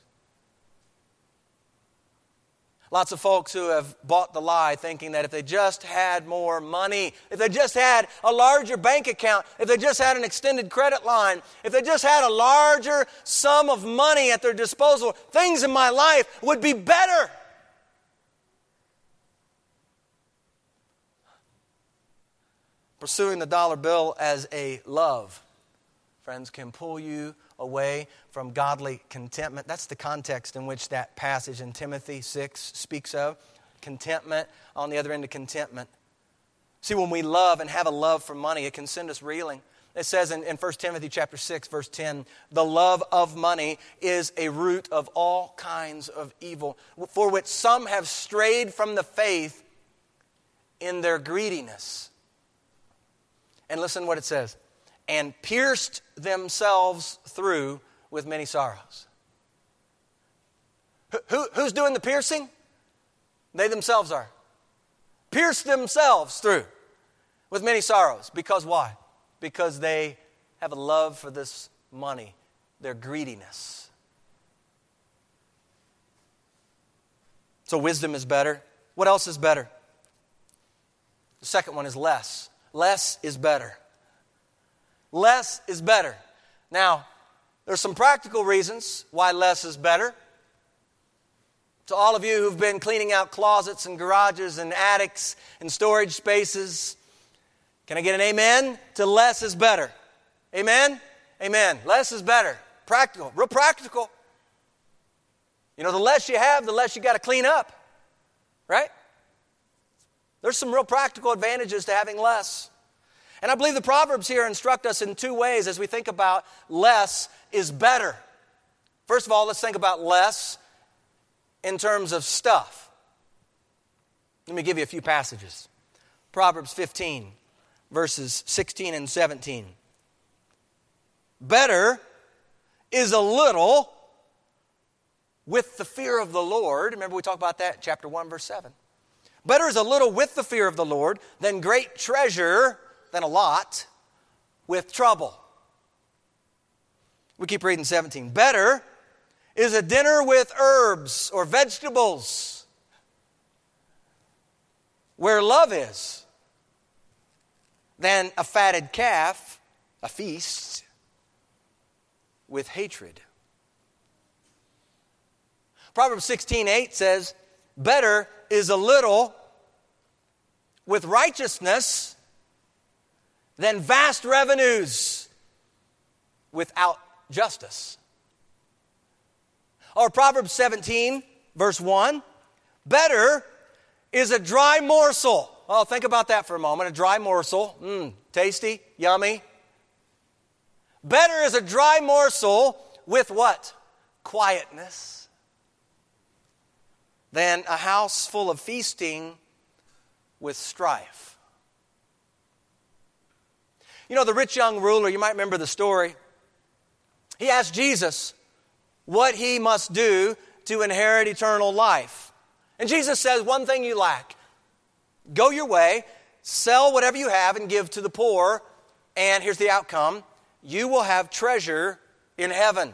Lots of folks who have bought the lie thinking that if they just had more money, if they just had a larger bank account, if they just had an extended credit line, if they just had a larger sum of money at their disposal, things in my life would be better. Pursuing the dollar bill as a love, friends, can pull you away from godly contentment. That's the context in which that passage in Timothy 6 speaks of. Contentment on the other end of contentment. See, when we love and have a love for money, it can send us reeling. It says in, in 1 Timothy chapter 6, verse 10, the love of money is a root of all kinds of evil, for which some have strayed from the faith in their greediness. And listen what it says and pierced themselves through with many sorrows. Who, who, who's doing the piercing? They themselves are. Pierced themselves through with many sorrows. Because why? Because they have a love for this money, their greediness. So, wisdom is better. What else is better? The second one is less. Less is better. Less is better. Now, there's some practical reasons why less is better. To all of you who've been cleaning out closets and garages and attics and storage spaces, can I get an amen? To less is better. Amen? Amen. Less is better. Practical, real practical. You know, the less you have, the less you got to clean up. Right? There's some real practical advantages to having less. And I believe the Proverbs here instruct us in two ways as we think about less is better. First of all, let's think about less in terms of stuff. Let me give you a few passages. Proverbs 15, verses 16 and 17. Better is a little with the fear of the Lord. Remember, we talked about that, chapter 1, verse 7. Better is a little with the fear of the Lord than great treasure than a lot with trouble. We keep reading 17. Better is a dinner with herbs or vegetables where love is than a fatted calf, a feast, with hatred. Proverbs 16 8 says, Better is a little with righteousness than vast revenues without justice. Or Proverbs 17, verse 1 Better is a dry morsel. Oh, think about that for a moment. A dry morsel. Mmm, tasty, yummy. Better is a dry morsel with what? Quietness. Than a house full of feasting with strife. You know, the rich young ruler, you might remember the story. He asked Jesus what he must do to inherit eternal life. And Jesus says, One thing you lack go your way, sell whatever you have, and give to the poor. And here's the outcome you will have treasure in heaven.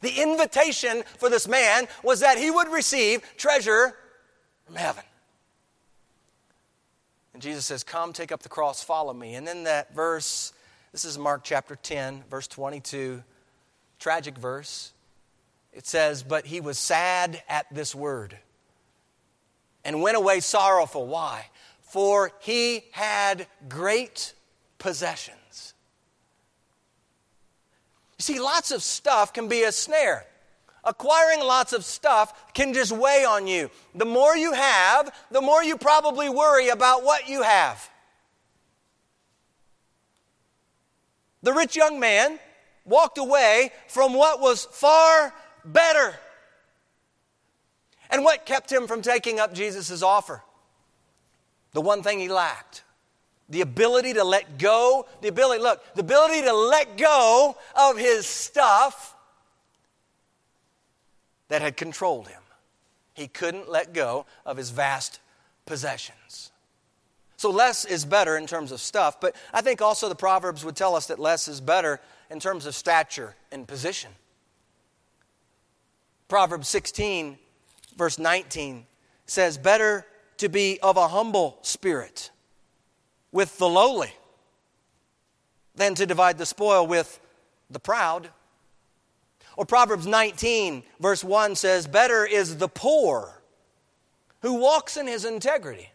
The invitation for this man was that he would receive treasure from heaven. And Jesus says, Come, take up the cross, follow me. And then that verse, this is Mark chapter 10, verse 22, tragic verse. It says, But he was sad at this word and went away sorrowful. Why? For he had great possessions. You see, lots of stuff can be a snare acquiring lots of stuff can just weigh on you. The more you have, the more you probably worry about what you have. The rich young man walked away from what was far better. And what kept him from taking up Jesus' offer? The one thing he lacked the ability to let go, the ability, look, the ability to let go of his stuff that had controlled him. He couldn't let go of his vast possessions. So, less is better in terms of stuff, but I think also the Proverbs would tell us that less is better in terms of stature and position. Proverbs 16, verse 19 says, Better to be of a humble spirit with the lowly than to divide the spoil with the proud. Or Proverbs 19, verse 1 says, Better is the poor who walks in his integrity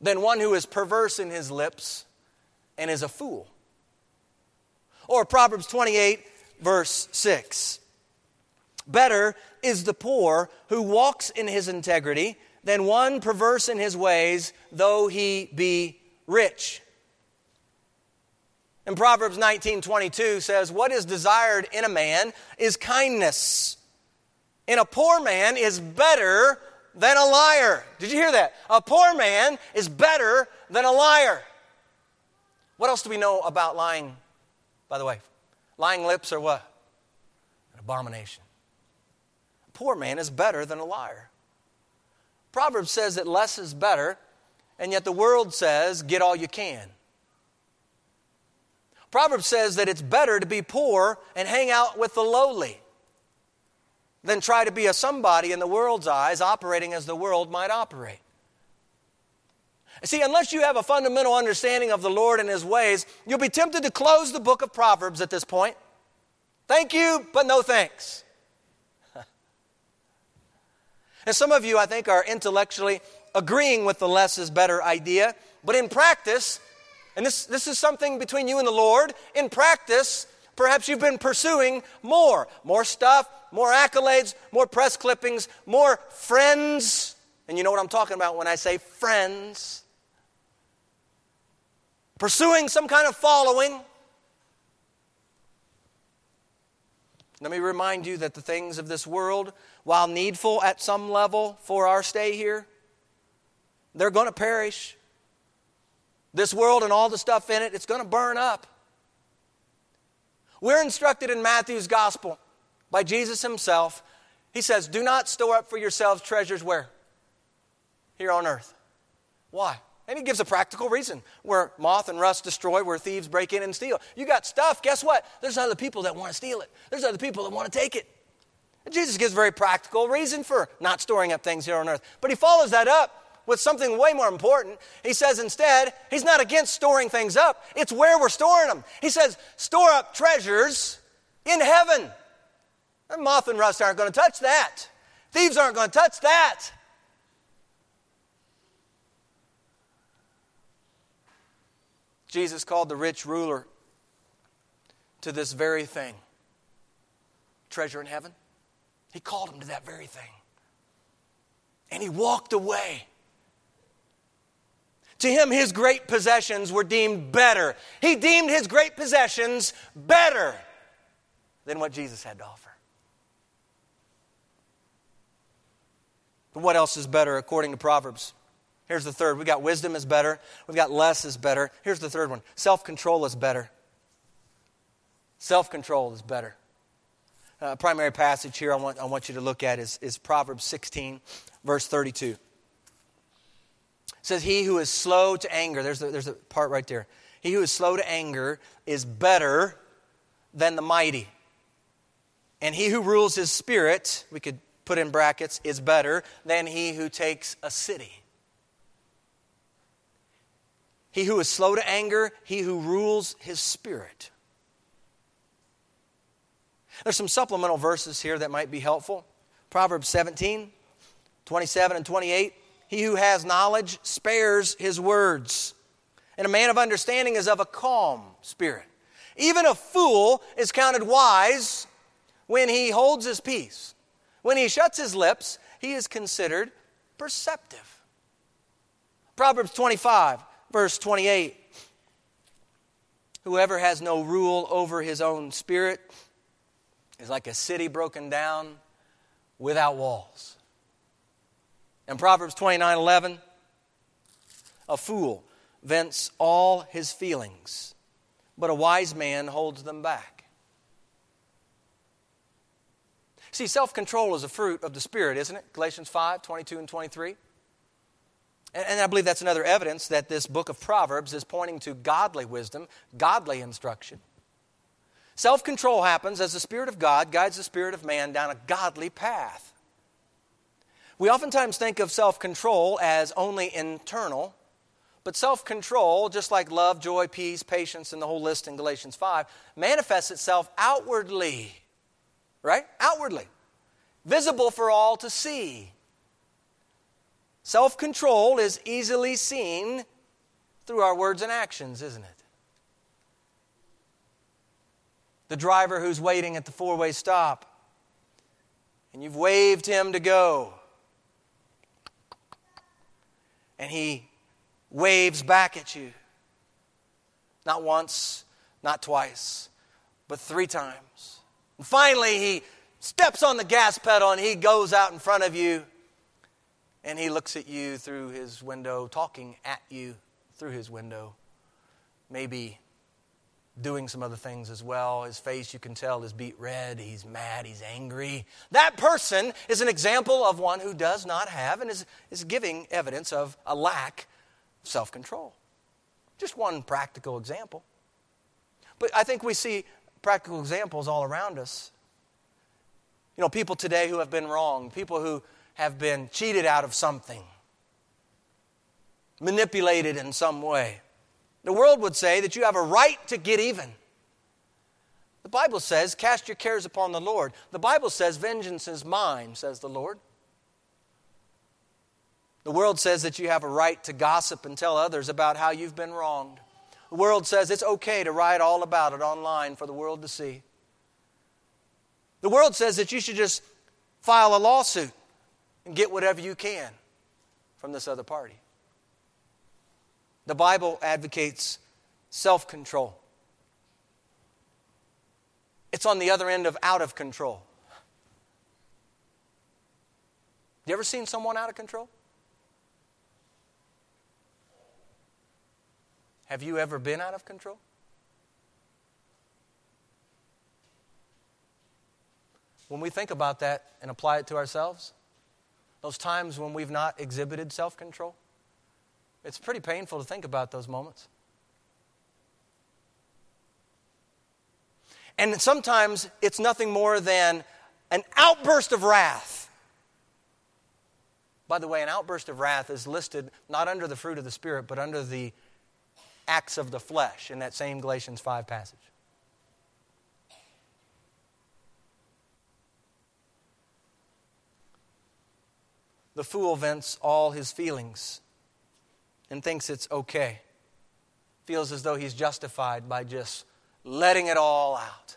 than one who is perverse in his lips and is a fool. Or Proverbs 28, verse 6 Better is the poor who walks in his integrity than one perverse in his ways, though he be rich. And Proverbs 19 22 says, What is desired in a man is kindness. In a poor man is better than a liar. Did you hear that? A poor man is better than a liar. What else do we know about lying, by the way? Lying lips are what? An abomination. A poor man is better than a liar. Proverbs says that less is better, and yet the world says, get all you can. Proverbs says that it's better to be poor and hang out with the lowly than try to be a somebody in the world's eyes, operating as the world might operate. See, unless you have a fundamental understanding of the Lord and His ways, you'll be tempted to close the book of Proverbs at this point. Thank you, but no thanks. and some of you, I think, are intellectually agreeing with the less is better idea, but in practice, and this, this is something between you and the Lord, in practice, perhaps you've been pursuing more more stuff, more accolades, more press clippings, more friends. And you know what I'm talking about when I say friends. Pursuing some kind of following. Let me remind you that the things of this world, while needful at some level for our stay here, they're going to perish. This world and all the stuff in it, it's going to burn up. We're instructed in Matthew's gospel by Jesus himself. He says, Do not store up for yourselves treasures where? Here on earth. Why? And he gives a practical reason where moth and rust destroy, where thieves break in and steal. You got stuff, guess what? There's other people that want to steal it, there's other people that want to take it. And Jesus gives a very practical reason for not storing up things here on earth. But he follows that up with something way more important. He says instead, he's not against storing things up, it's where we're storing them. He says, store up treasures in heaven. And moth and rust aren't going to touch that. Thieves aren't going to touch that. Jesus called the rich ruler to this very thing treasure in heaven. He called him to that very thing. And he walked away. To him, his great possessions were deemed better. He deemed his great possessions better than what Jesus had to offer. But what else is better according to Proverbs? Here's the third. we've got wisdom is better. We've got less is better. Here's the third one. Self control is better. Self control is better. Uh, primary passage here I want, I want you to look at is, is Proverbs 16, verse 32. Says, He who is slow to anger, there's a, there's a part right there. He who is slow to anger is better than the mighty. And he who rules his spirit, we could put in brackets, is better than he who takes a city. He who is slow to anger, he who rules his spirit. There's some supplemental verses here that might be helpful. Proverbs 17, 27 and 28. He who has knowledge spares his words, and a man of understanding is of a calm spirit. Even a fool is counted wise when he holds his peace. When he shuts his lips, he is considered perceptive. Proverbs 25, verse 28. Whoever has no rule over his own spirit is like a city broken down without walls. And Proverbs 29 11, a fool vents all his feelings, but a wise man holds them back. See, self control is a fruit of the Spirit, isn't it? Galatians 5 22 and 23. And, and I believe that's another evidence that this book of Proverbs is pointing to godly wisdom, godly instruction. Self control happens as the Spirit of God guides the Spirit of man down a godly path. We oftentimes think of self control as only internal, but self control, just like love, joy, peace, patience, and the whole list in Galatians 5, manifests itself outwardly, right? Outwardly, visible for all to see. Self control is easily seen through our words and actions, isn't it? the driver who's waiting at the four way stop, and you've waved him to go. And he waves back at you. Not once, not twice, but three times. And finally, he steps on the gas pedal and he goes out in front of you and he looks at you through his window, talking at you through his window. Maybe doing some other things as well. His face, you can tell, is beet red. He's mad. He's angry. That person is an example of one who does not have and is, is giving evidence of a lack of self control. Just one practical example. But I think we see practical examples all around us. You know, people today who have been wronged, people who have been cheated out of something, manipulated in some way. The world would say that you have a right to get even. The Bible says, Cast your cares upon the Lord. The Bible says, Vengeance is mine, says the Lord. The world says that you have a right to gossip and tell others about how you've been wronged. The world says it's okay to write all about it online for the world to see. The world says that you should just file a lawsuit and get whatever you can from this other party. The Bible advocates self control. It's on the other end of out of control. You ever seen someone out of control? Have you ever been out of control? When we think about that and apply it to ourselves, those times when we've not exhibited self control, it's pretty painful to think about those moments. And sometimes it's nothing more than an outburst of wrath. By the way, an outburst of wrath is listed not under the fruit of the Spirit, but under the acts of the flesh in that same Galatians 5 passage. The fool vents all his feelings and thinks it's okay. Feels as though he's justified by just letting it all out.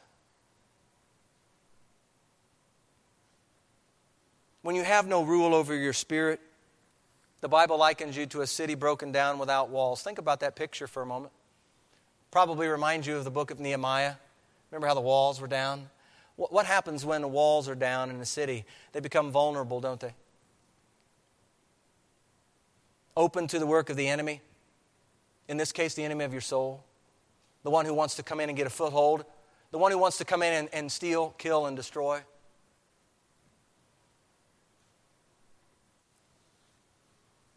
When you have no rule over your spirit, the Bible likens you to a city broken down without walls. Think about that picture for a moment. Probably reminds you of the book of Nehemiah. Remember how the walls were down? What happens when the walls are down in a city? They become vulnerable, don't they? Open to the work of the enemy, in this case, the enemy of your soul, the one who wants to come in and get a foothold, the one who wants to come in and, and steal, kill, and destroy.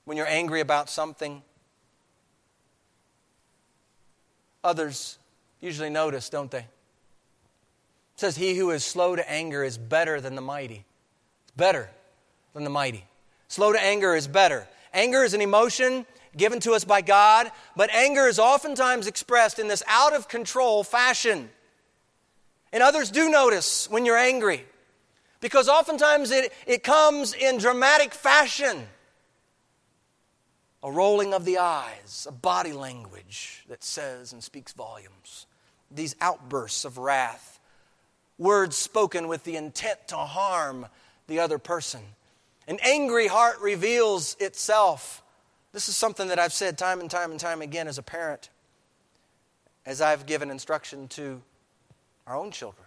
When you're angry about something, others usually notice, don't they? It says, He who is slow to anger is better than the mighty. It's better than the mighty. Slow to anger is better. Anger is an emotion given to us by God, but anger is oftentimes expressed in this out of control fashion. And others do notice when you're angry because oftentimes it, it comes in dramatic fashion a rolling of the eyes, a body language that says and speaks volumes, these outbursts of wrath, words spoken with the intent to harm the other person. An angry heart reveals itself. This is something that I've said time and time and time again as a parent, as I've given instruction to our own children.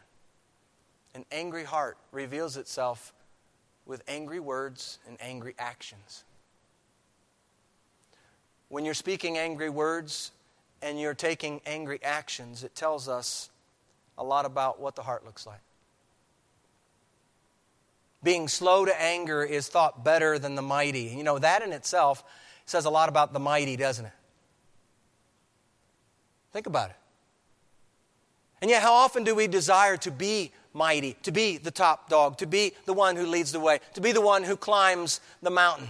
An angry heart reveals itself with angry words and angry actions. When you're speaking angry words and you're taking angry actions, it tells us a lot about what the heart looks like. Being slow to anger is thought better than the mighty. You know, that in itself says a lot about the mighty, doesn't it? Think about it. And yet, how often do we desire to be mighty, to be the top dog, to be the one who leads the way, to be the one who climbs the mountain?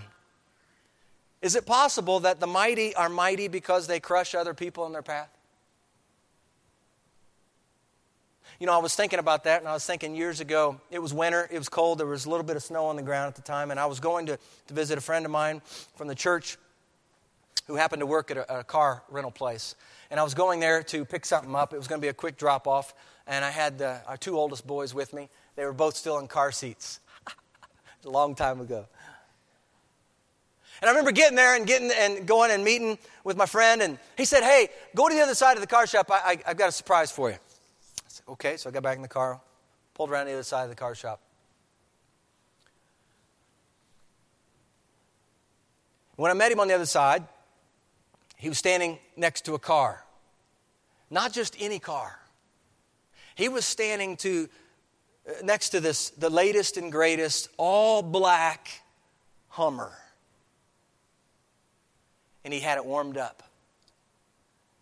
Is it possible that the mighty are mighty because they crush other people in their path? You know, I was thinking about that, and I was thinking years ago, it was winter, it was cold, there was a little bit of snow on the ground at the time, and I was going to, to visit a friend of mine from the church who happened to work at a, a car rental place. And I was going there to pick something up. It was going to be a quick drop off, and I had uh, our two oldest boys with me. They were both still in car seats. a long time ago. And I remember getting there and getting and going and meeting with my friend, and he said, "Hey, go to the other side of the car shop. I, I, I've got a surprise for you." Okay, so I got back in the car, pulled around the other side of the car shop. When I met him on the other side, he was standing next to a car. Not just any car. He was standing to uh, next to this the latest and greatest all black Hummer. And he had it warmed up.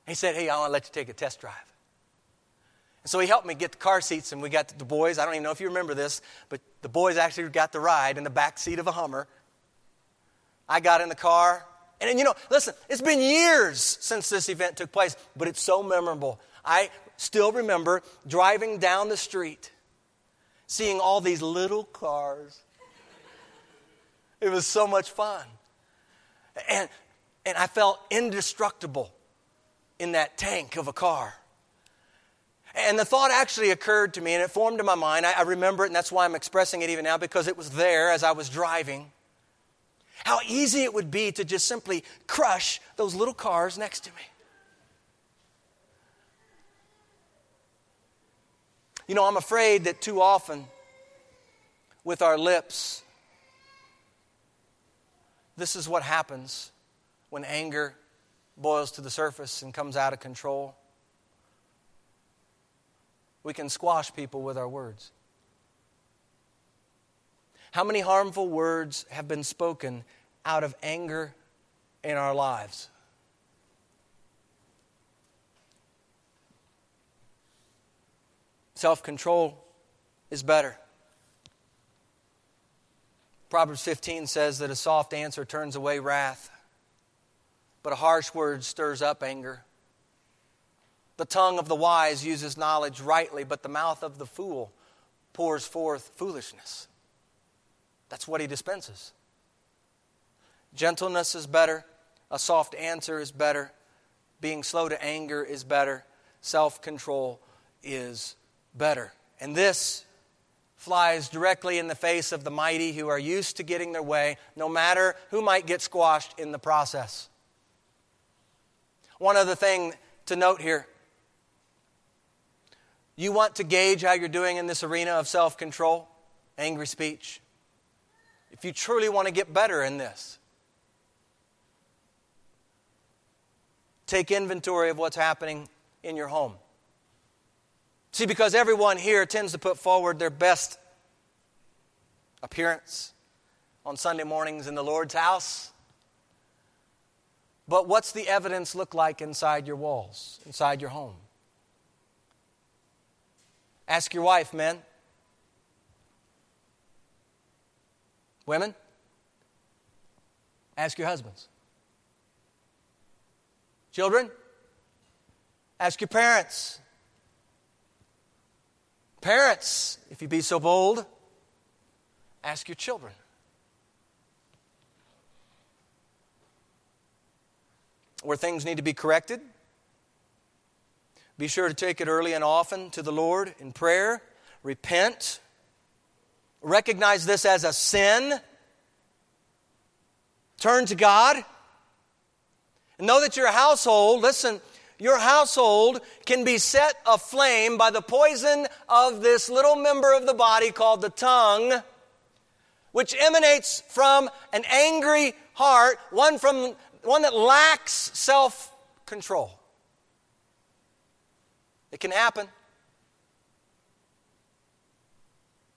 He said, "Hey, I want to let you take a test drive." And so he helped me get the car seats, and we got the boys. I don't even know if you remember this, but the boys actually got the ride in the back seat of a Hummer. I got in the car. And, you know, listen, it's been years since this event took place, but it's so memorable. I still remember driving down the street, seeing all these little cars. It was so much fun. And, and I felt indestructible in that tank of a car. And the thought actually occurred to me and it formed in my mind. I, I, remember it, and that's why I'm expressing it even now because it was there as I was driving. How easy it would be to just simply crush those little cars next to me. You know, I'm afraid that too often with our lips, this is what happens when anger boils to the surface and comes out of control. We can squash people with our words. How many harmful words have been spoken out of anger in our lives? Self control is better. Proverbs 15 says that a soft answer turns away wrath, but a harsh word stirs up anger. The tongue of the wise uses knowledge rightly, but the mouth of the fool pours forth foolishness. That's what he dispenses. Gentleness is better. A soft answer is better. Being slow to anger is better. Self control is better. And this flies directly in the face of the mighty who are used to getting their way, no matter who might get squashed in the process. One other thing to note here you want to gauge how you're doing in this arena of self control, angry speech? If you truly want to get better in this, take inventory of what's happening in your home. See, because everyone here tends to put forward their best appearance on Sunday mornings in the Lord's house. But what's the evidence look like inside your walls, inside your home? Ask your wife, men. Women, ask your husbands. Children, ask your parents. Parents, if you be so bold, ask your children. Where things need to be corrected, be sure to take it early and often to the Lord in prayer. Repent. Recognize this as a sin. Turn to God. And know that your household, listen, your household can be set aflame by the poison of this little member of the body called the tongue, which emanates from an angry heart, one, from, one that lacks self control. It can happen.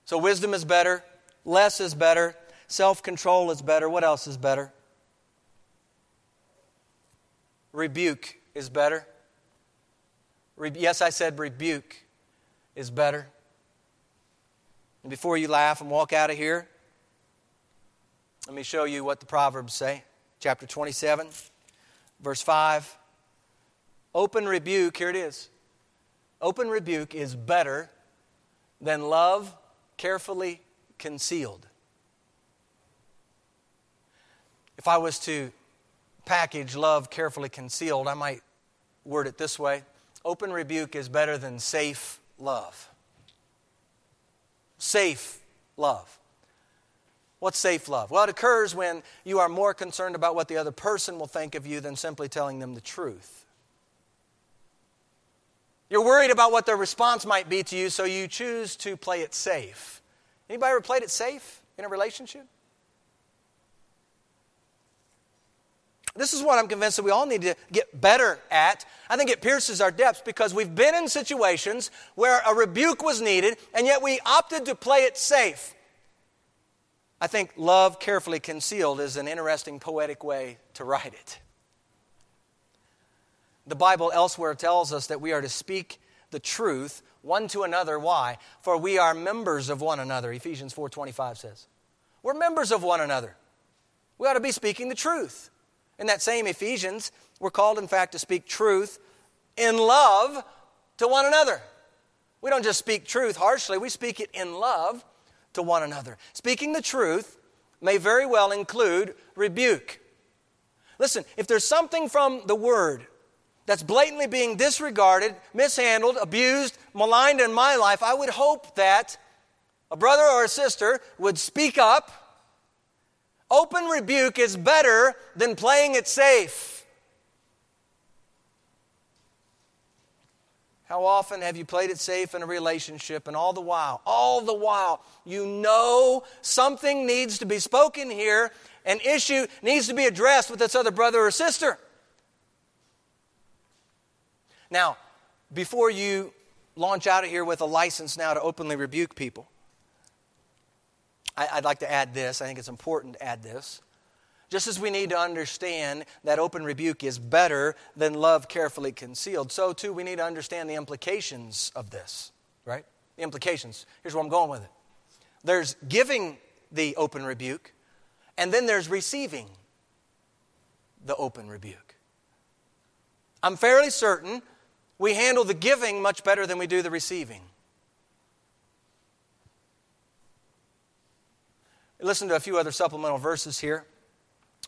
So, wisdom is better, Less is better. Self control is better. What else is better? Rebuke is better. Re- yes, I said rebuke is better. And before you laugh and walk out of here, let me show you what the Proverbs say. Chapter 27, verse 5. Open rebuke, here it is. Open rebuke is better than love carefully concealed. If I was to package love carefully concealed, I might word it this way Open rebuke is better than safe love. Safe love. What's safe love? Well, it occurs when you are more concerned about what the other person will think of you than simply telling them the truth. You're worried about what their response might be to you, so you choose to play it safe. Anybody ever played it safe in a relationship? This is what I'm convinced that we all need to get better at. I think it pierces our depths because we've been in situations where a rebuke was needed, and yet we opted to play it safe. I think love carefully concealed is an interesting poetic way to write it. The Bible elsewhere tells us that we are to speak the truth one to another. Why? For we are members of one another, Ephesians 4:25 says. We're members of one another. We ought to be speaking the truth. In that same Ephesians, we're called, in fact, to speak truth in love to one another. We don't just speak truth harshly, we speak it in love to one another. Speaking the truth may very well include rebuke. Listen, if there's something from the Word that's blatantly being disregarded, mishandled, abused, maligned in my life, I would hope that a brother or a sister would speak up Open rebuke is better than playing it safe. How often have you played it safe in a relationship and all the while, all the while, you know something needs to be spoken here, an issue needs to be addressed with this other brother or sister? Now, before you launch out of here with a license now to openly rebuke people, I, would like to add this. I think it's important to add this. Just as we need to understand that open rebuke is better than love carefully concealed, so too we need to understand the implications of this, right? The implications. Here's where I'm going with it there's giving the open rebuke, and then there's receiving the open rebuke. I'm fairly certain we handle the giving much better than we do the receiving. Listen to a few other supplemental verses here.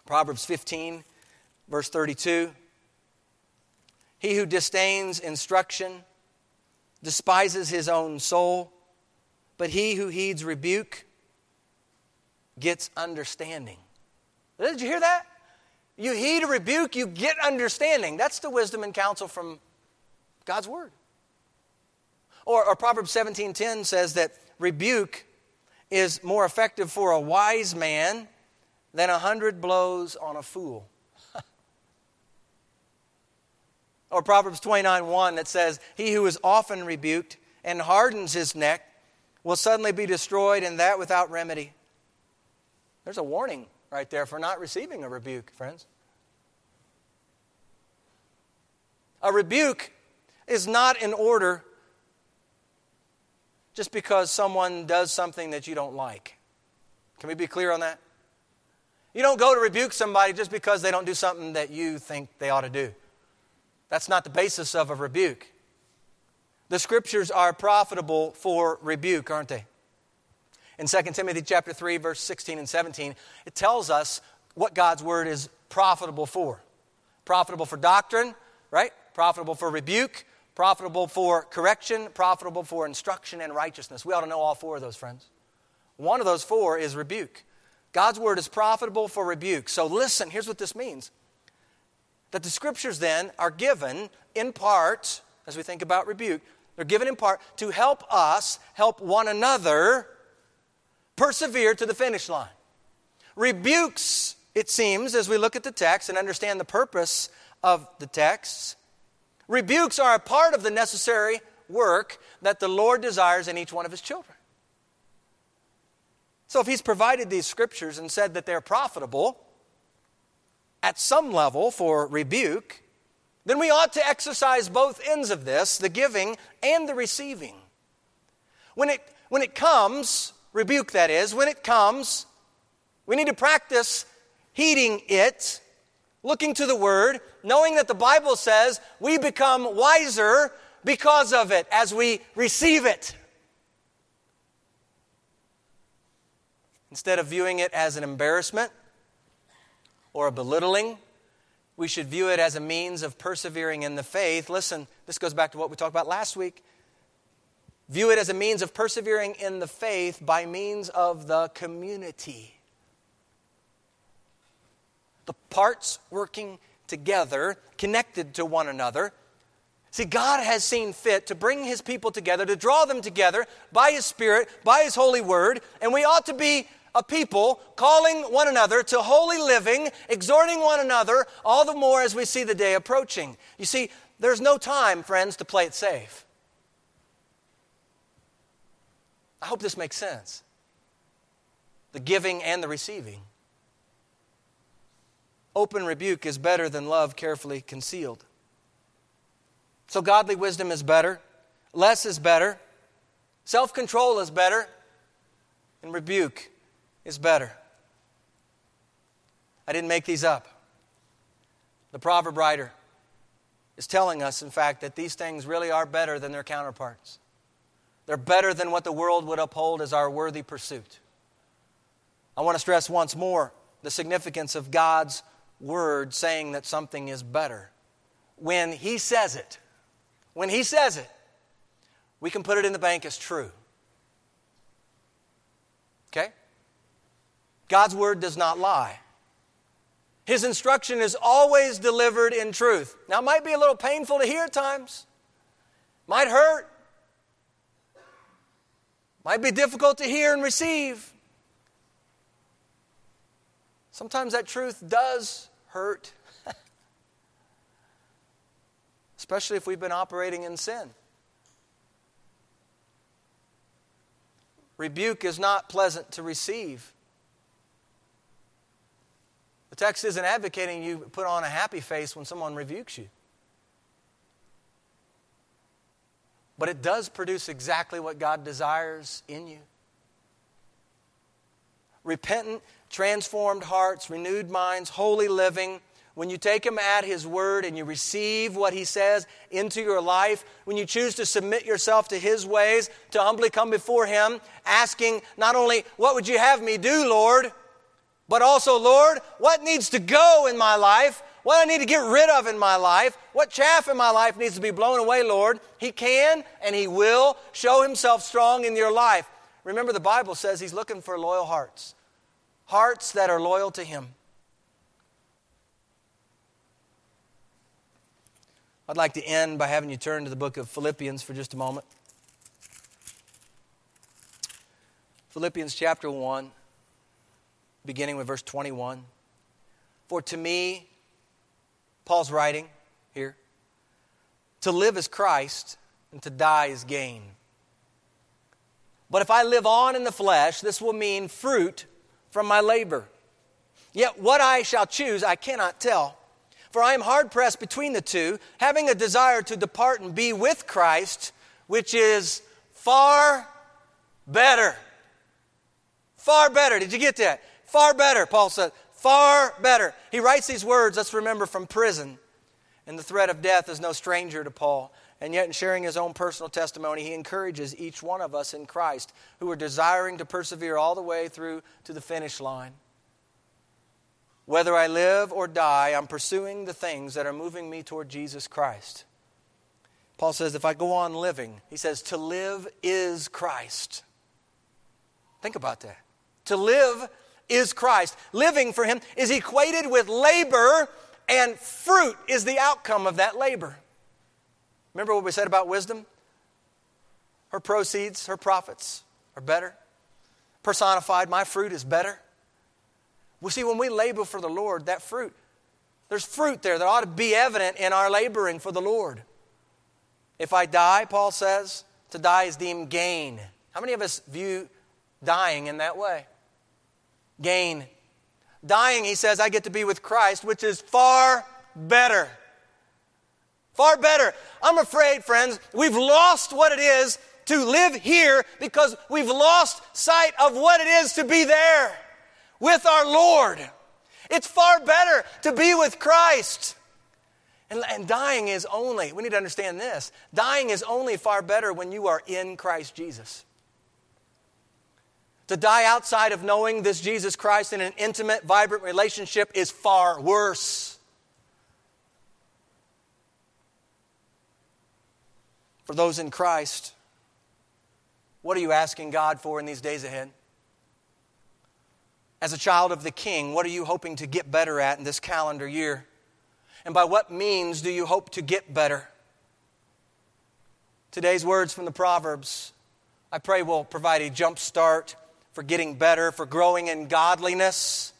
Proverbs 15, verse 32. He who disdains instruction despises his own soul, but he who heeds rebuke gets understanding. Did you hear that? You heed a rebuke, you get understanding. That's the wisdom and counsel from God's word. Or, or Proverbs 17:10 says that rebuke is more effective for a wise man than a hundred blows on a fool. or Proverbs 29 1 that says, He who is often rebuked and hardens his neck will suddenly be destroyed, and that without remedy. There's a warning right there for not receiving a rebuke, friends. A rebuke is not in order just because someone does something that you don't like. Can we be clear on that? You don't go to rebuke somebody just because they don't do something that you think they ought to do. That's not the basis of a rebuke. The scriptures are profitable for rebuke, aren't they? In 2 Timothy chapter 3 verse 16 and 17, it tells us what God's word is profitable for. Profitable for doctrine, right? Profitable for rebuke, profitable for correction, profitable for instruction and righteousness. We ought to know all four of those, friends. One of those four is rebuke. God's word is profitable for rebuke. So listen, here's what this means that the scriptures then are given in part, as we think about rebuke, they're given in part to help us help one another persevere to the finish line. Rebukes, it seems, as we look at the text and understand the purpose of the texts, Rebukes are a part of the necessary work that the Lord desires in each one of his children. So if he's provided these scriptures and said that they're profitable at some level for rebuke, then we ought to exercise both ends of this, the giving and the receiving. When it, when it comes, rebuke that is, when it comes, we need to practice heeding it, looking to the Word, knowing that the Bible says we become wiser because of it as we receive it. Instead of viewing it as an embarrassment or a belittling, we should view it as a means of persevering in the faith. Listen, this goes back to what we talked about last week. View it as a means of persevering in the faith by means of the community. The parts working together, connected to one another. See, God has seen fit to bring His people together, to draw them together by His Spirit, by His holy word, and we ought to be a people calling one another to holy living, exhorting one another, all the more as we see the day approaching. You see, there's no time, friends, to play it safe. I hope this makes sense. The giving and the receiving. Open rebuke is better than love carefully concealed. So, godly wisdom is better, less is better, self control is better, and rebuke is better. I didn't make these up. The proverb writer is telling us, in fact, that these things really are better than their counterparts. They're better than what the world would uphold as our worthy pursuit. I want to stress once more the significance of God's word saying that something is better. When He says it, when He says it, we can put it in the bank as true. Okay? God's word does not lie. His instruction is always delivered in truth. Now, it might be a little painful to hear at times, might hurt, might be difficult to hear and receive. Sometimes that truth does hurt, especially if we've been operating in sin. Rebuke is not pleasant to receive. The text isn't advocating you put on a happy face when someone rebukes you. But it does produce exactly what God desires in you. Repentant, transformed hearts, renewed minds, holy living. When you take Him at His word and you receive what He says into your life, when you choose to submit yourself to His ways, to humbly come before Him, asking not only, What would you have me do, Lord? but also, Lord, what needs to go in my life? What I need to get rid of in my life? What chaff in my life needs to be blown away, Lord? He can and He will show Himself strong in your life. Remember, the Bible says He's looking for loyal hearts, hearts that are loyal to Him. I'd like to end by having you turn to the book of Philippians for just a moment. Philippians chapter 1 beginning with verse 21. For to me, Paul's writing here, to live is Christ and to die is gain. But if I live on in the flesh, this will mean fruit from my labor. Yet what I shall choose, I cannot tell. For I am hard pressed between the two, having a desire to depart and be with Christ, which is far better. Far better. Did you get that? Far better, Paul said. Far better. He writes these words, let's remember, from prison. And the threat of death is no stranger to Paul. And yet, in sharing his own personal testimony, he encourages each one of us in Christ who are desiring to persevere all the way through to the finish line. Whether I live or die, I'm pursuing the things that are moving me toward Jesus Christ. Paul says, if I go on living, he says, to live is Christ. Think about that. To live is Christ. Living for Him is equated with labor, and fruit is the outcome of that labor. Remember what we said about wisdom? Her proceeds, her profits are better. Personified, my fruit is better. We see when we labor for the Lord, that fruit, there's fruit there that ought to be evident in our laboring for the Lord. If I die, Paul says, to die is deemed gain. How many of us view dying in that way? gain. Dying, he says, I get to be with Christ, which is far better. Far better. I'm afraid, friends, we've lost what it is to live here because we've lost sight of what it is to be there with our Lord. It's far better to be with Christ. And, and, dying is only, we need to understand this dying is only far better when you are in Christ Jesus. To die outside of knowing this Jesus Christ in an intimate, vibrant relationship is far worse. For those in Christ, what are you asking God for in these days ahead? As a child of the King, what are you hoping to get better at in this calendar year? And by what means do you hope to get better? Today's words from the Proverbs, I pray, will provide a jump start for getting better, for growing in godliness.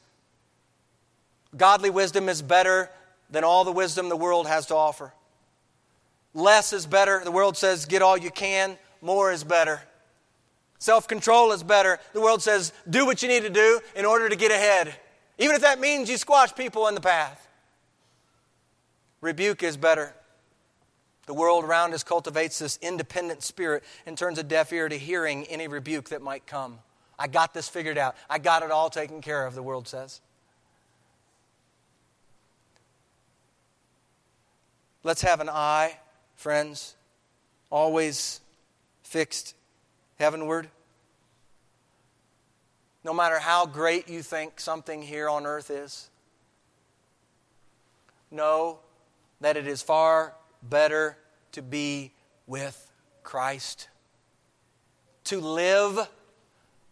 Godly wisdom is better than all the wisdom the world has to offer. Less is better. The world says, get all you can. More is better. Self control is better. The world says, do what you need to do in order to get ahead, even if that means you squash people in the path. Rebuke is better. The world around us cultivates this independent spirit and turns a deaf ear to hearing any rebuke that might come. I got this figured out. I got it all taken care of, the world says. Let's have an eye, friends, always fixed heavenward. No matter how great you think something here on earth is, know that it is far better to be with Christ. To live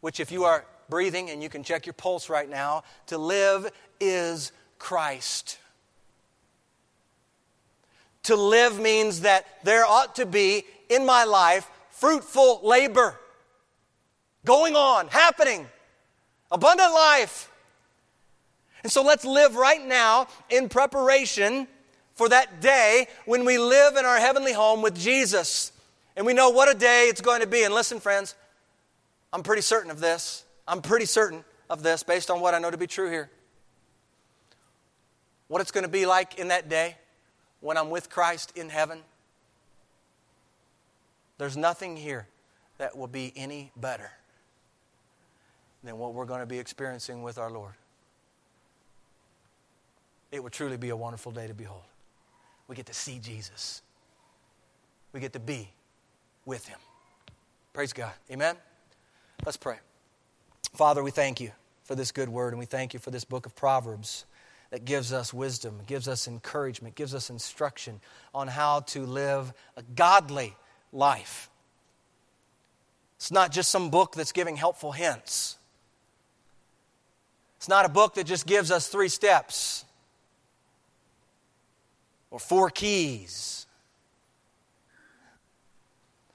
which, if you are breathing and you can check your pulse right now, to live is Christ. To live means that there ought to be in my life fruitful labor going on, happening, abundant life. And so let's live right now in preparation for that day when we live in our heavenly home with Jesus. And we know what a day it's going to be. And listen, friends, I'm pretty certain of this. I'm pretty certain of this based on what I know to be true here. What it's going to be like in that day when I'm with Christ in heaven. There's nothing here that will be any better than what we're going to be experiencing with our Lord. It would truly be a wonderful day to behold. We get to see Jesus, we get to be with Him. Praise God. Amen. Let's pray. Father, we thank you for this good word, and we thank you for this book of Proverbs that gives us wisdom, gives us encouragement, gives us instruction on how to live a godly life. It's not just some book that's giving helpful hints. It's not a book that just gives us three steps or four keys.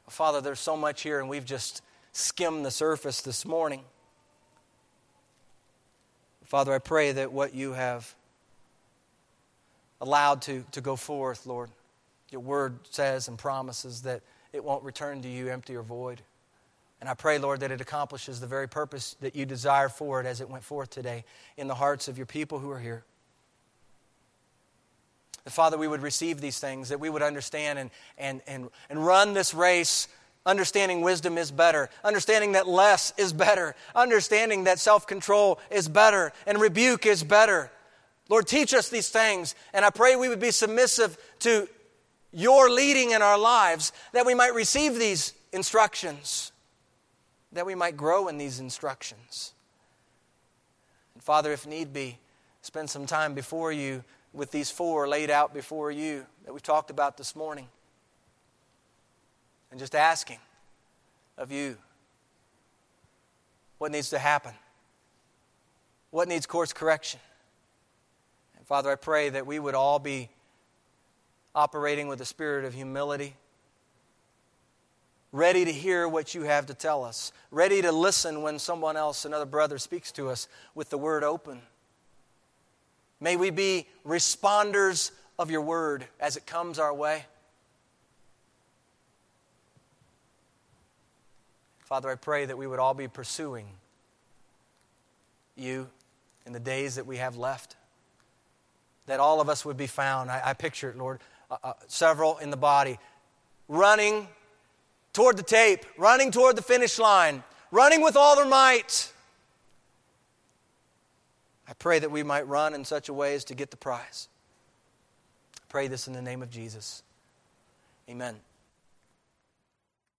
Father, there's so much here, and we've just skimmed the surface this morning. Father, I pray that what you have allowed to, to go forth, Lord, your word says and promises that it won't return to you empty or void. And I pray, Lord, that it accomplishes the very purpose that you desire for it as it went forth today in the hearts of your people who are here. That, Father, we would receive these things, that we would understand and, and, and, and run this race Understanding wisdom is better. Understanding that less is better. Understanding that self control is better and rebuke is better. Lord, teach us these things. And I pray we would be submissive to your leading in our lives that we might receive these instructions, that we might grow in these instructions. And Father, if need be, spend some time before you with these four laid out before you that we've talked about this morning and just asking of you what needs to happen, what needs course correction. Father, I pray that we would all be operating with a spirit of humility, ready to hear what you have to tell us, ready to listen when someone else, another brother, speaks to us with the word open. May we be responders of your word as it comes our way. Father, I pray that we would all be pursuing you in the days that we have left. That all of us would be found. I, I picture it, Lord, uh, uh, several in the body running toward the tape, running toward the finish line, running with all their might. I pray that we might run in such a way as to get the prize. I pray this in the name of Jesus. Amen.